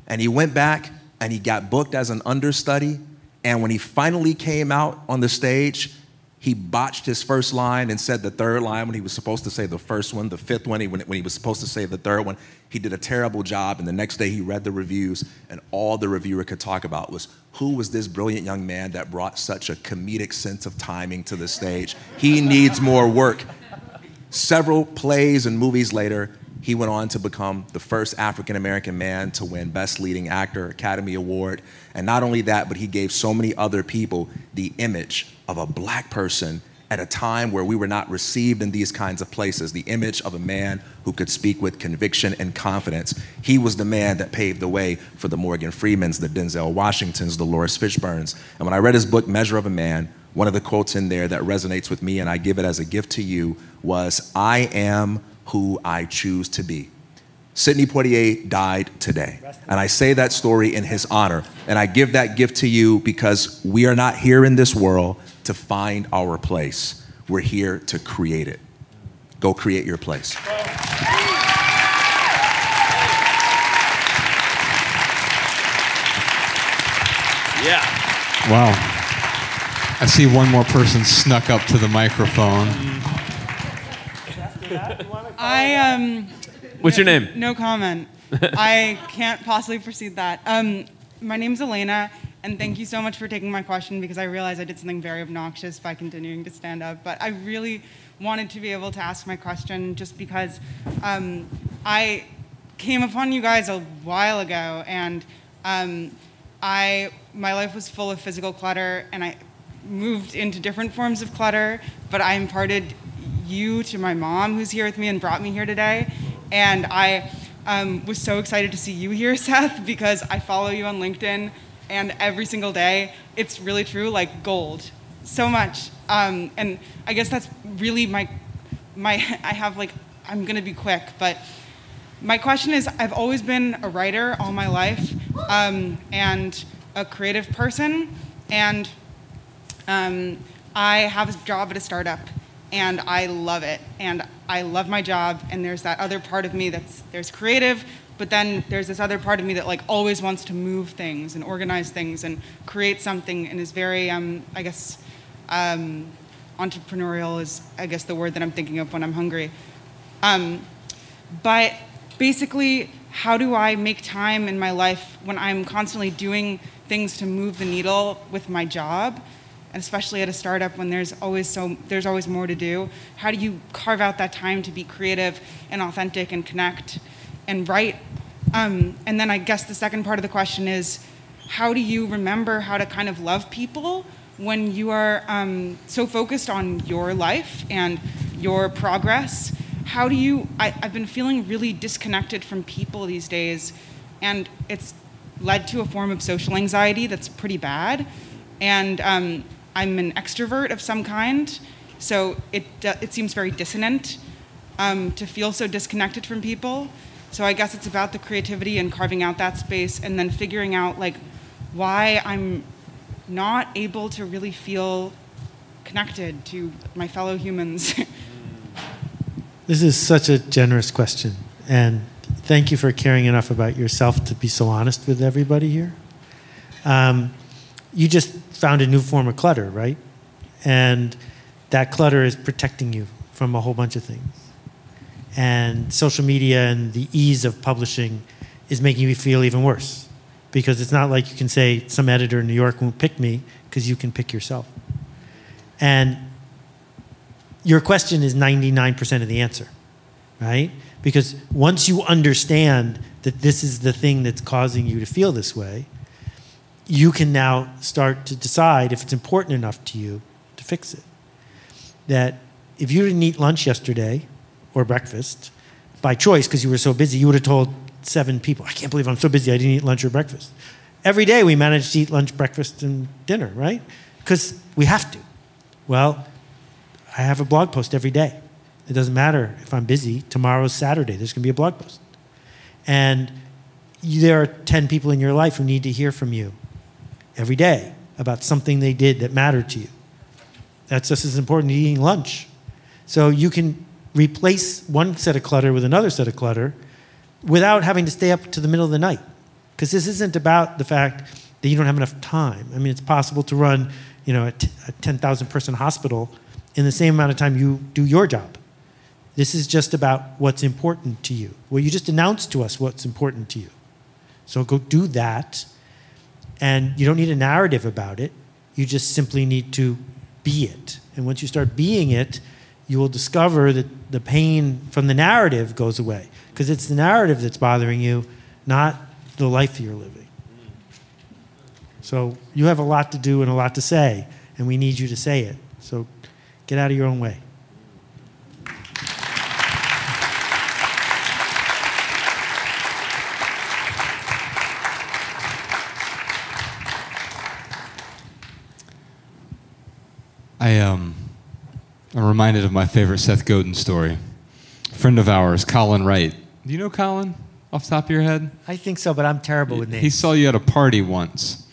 And he went back and he got booked as an understudy. And when he finally came out on the stage, he botched his first line and said the third line when he was supposed to say the first one, the fifth one, when, when he was supposed to say the third one. He did a terrible job. And the next day he read the reviews, and all the reviewer could talk about was who was this brilliant young man that brought such a comedic sense of timing to the stage? He needs more work. Several plays and movies later, he went on to become the first African American man to win Best Leading Actor Academy Award. And not only that, but he gave so many other people the image of a black person at a time where we were not received in these kinds of places, the image of a man who could speak with conviction and confidence. He was the man that paved the way for the Morgan Freemans, the Denzel Washingtons, the Laurence Fishburnes. And when I read his book, Measure of a Man, one of the quotes in there that resonates with me and I give it as a gift to you was, I am who I choose to be. Sidney Poitier died today. And I say that story in his honor. And I give that gift to you because we are not here in this world to find our place. We're here to create it. Go create your place. Yeah. Wow. I see one more person snuck up to the microphone. I um. What's your name? No comment. I can't possibly proceed that. Um, my name's Elena, and thank you so much for taking my question because I realized I did something very obnoxious by continuing to stand up. But I really wanted to be able to ask my question just because um, I came upon you guys a while ago, and um, I my life was full of physical clutter, and I moved into different forms of clutter. But I imparted you to my mom, who's here with me and brought me here today. And I um, was so excited to see you here, Seth, because I follow you on LinkedIn, and every single day, it's really true, like gold, so much. Um, and I guess that's really my my. I have like I'm gonna be quick, but my question is I've always been a writer all my life um, and a creative person, and um, I have a job at a startup, and I love it, and I love my job, and there's that other part of me that's there's creative, but then there's this other part of me that like always wants to move things and organize things and create something, and is very um, I guess um, entrepreneurial is I guess the word that I'm thinking of when I'm hungry. Um, but basically, how do I make time in my life when I'm constantly doing things to move the needle with my job, and especially at a startup when there's always so there's always more to do? How do you carve out that time to be creative and authentic and connect and write? Um, and then I guess the second part of the question is, how do you remember how to kind of love people when you are um, so focused on your life and your progress? how do you I, have been feeling really disconnected from people these days and it's led to a form of social anxiety that's pretty bad and um, i'm an extrovert of some kind so it, it seems very dissonant um, to feel so disconnected from people so i guess it's about the creativity and carving out that space and then figuring out like why i'm not able to really feel connected to my fellow humans This is such a generous question. And thank you for caring enough about yourself to be so honest with everybody here. Um, you just found a new form of clutter, right? And that clutter is protecting you from a whole bunch of things. And social media and the ease of publishing is making me feel even worse because it's not like you can say some editor in New York won't pick me because you can pick yourself. And your question is 99% of the answer, right? Because once you understand that this is the thing that's causing you to feel this way, you can now start to decide if it's important enough to you to fix it. That if you didn't eat lunch yesterday or breakfast by choice because you were so busy, you would have told seven people, I can't believe I'm so busy, I didn't eat lunch or breakfast. Every day we manage to eat lunch, breakfast, and dinner, right? Because we have to. Well, I have a blog post every day. It doesn't matter if I'm busy. Tomorrow's Saturday. There's going to be a blog post. And there are 10 people in your life who need to hear from you every day about something they did that mattered to you. That's just as important as eating lunch. So you can replace one set of clutter with another set of clutter without having to stay up to the middle of the night. Because this isn't about the fact that you don't have enough time. I mean, it's possible to run, you know, a, t- a 10,000 person hospital in the same amount of time you do your job. This is just about what's important to you. Well, you just announced to us what's important to you. So go do that. And you don't need a narrative about it. You just simply need to be it. And once you start being it, you will discover that the pain from the narrative goes away. Because it's the narrative that's bothering you, not the life you're living. So you have a lot to do and a lot to say, and we need you to say it. So Get out of your own way. I um, I'm reminded of my favorite Seth Godin story. A friend of ours, Colin Wright. Do you know Colin off the top of your head? I think so, but I'm terrible with names. He saw you at a party once.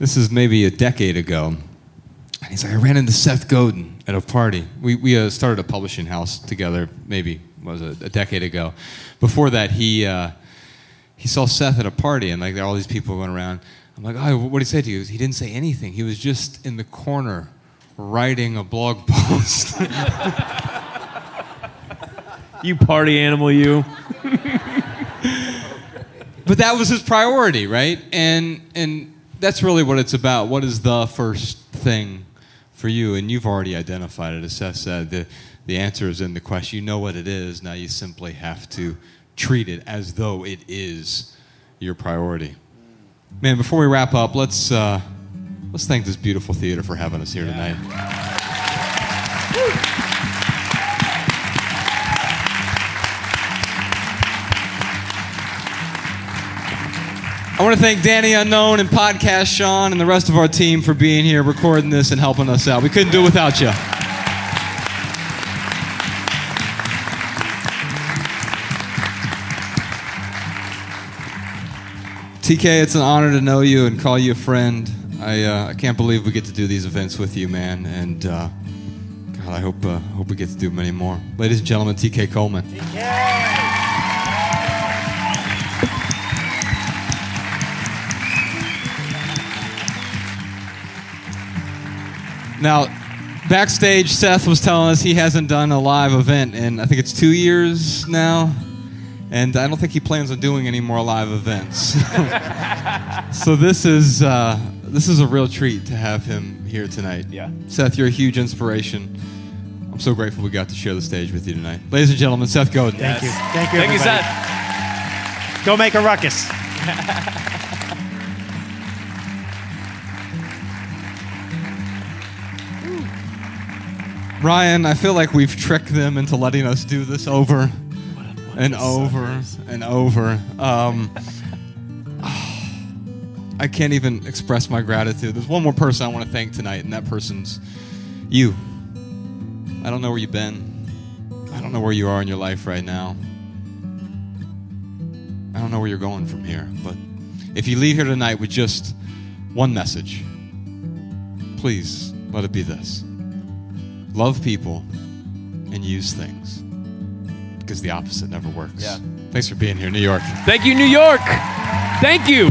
This is maybe a decade ago. And he's like, I ran into Seth Godin at a party. We, we uh, started a publishing house together, maybe was a, a decade ago. Before that, he uh, he saw Seth at a party, and like there all these people going around. I'm like, oh, what did he say to you? He didn't say anything. He was just in the corner writing a blog post. you party animal, you. but that was his priority, right? And and that's really what it's about. What is the first thing for you, and you've already identified it, as Seth said, the, the answer is in the question. You know what it is. Now you simply have to treat it as though it is your priority. Man, before we wrap up, let's, uh, let's thank this beautiful theater for having us here tonight. I want to thank Danny Unknown and Podcast Sean and the rest of our team for being here, recording this, and helping us out. We couldn't do it without you. TK, it's an honor to know you and call you a friend. I, uh, I can't believe we get to do these events with you, man. And uh, God, I hope uh, hope we get to do many more. Ladies and gentlemen, TK Coleman. Now, backstage, Seth was telling us he hasn't done a live event in I think it's two years now, and I don't think he plans on doing any more live events. so this is uh, this is a real treat to have him here tonight. Yeah. Seth, you're a huge inspiration. I'm so grateful we got to share the stage with you tonight, ladies and gentlemen. Seth Godin. Thank you. Thank you. Thank you, everybody. Seth. Go make a ruckus. Ryan, I feel like we've tricked them into letting us do this over and over and over. Um, I can't even express my gratitude. There's one more person I want to thank tonight, and that person's you. I don't know where you've been. I don't know where you are in your life right now. I don't know where you're going from here, but if you leave here tonight with just one message, please let it be this love people and use things because the opposite never works. Yeah. Thanks for being here, New York. Thank you, New York. Thank you.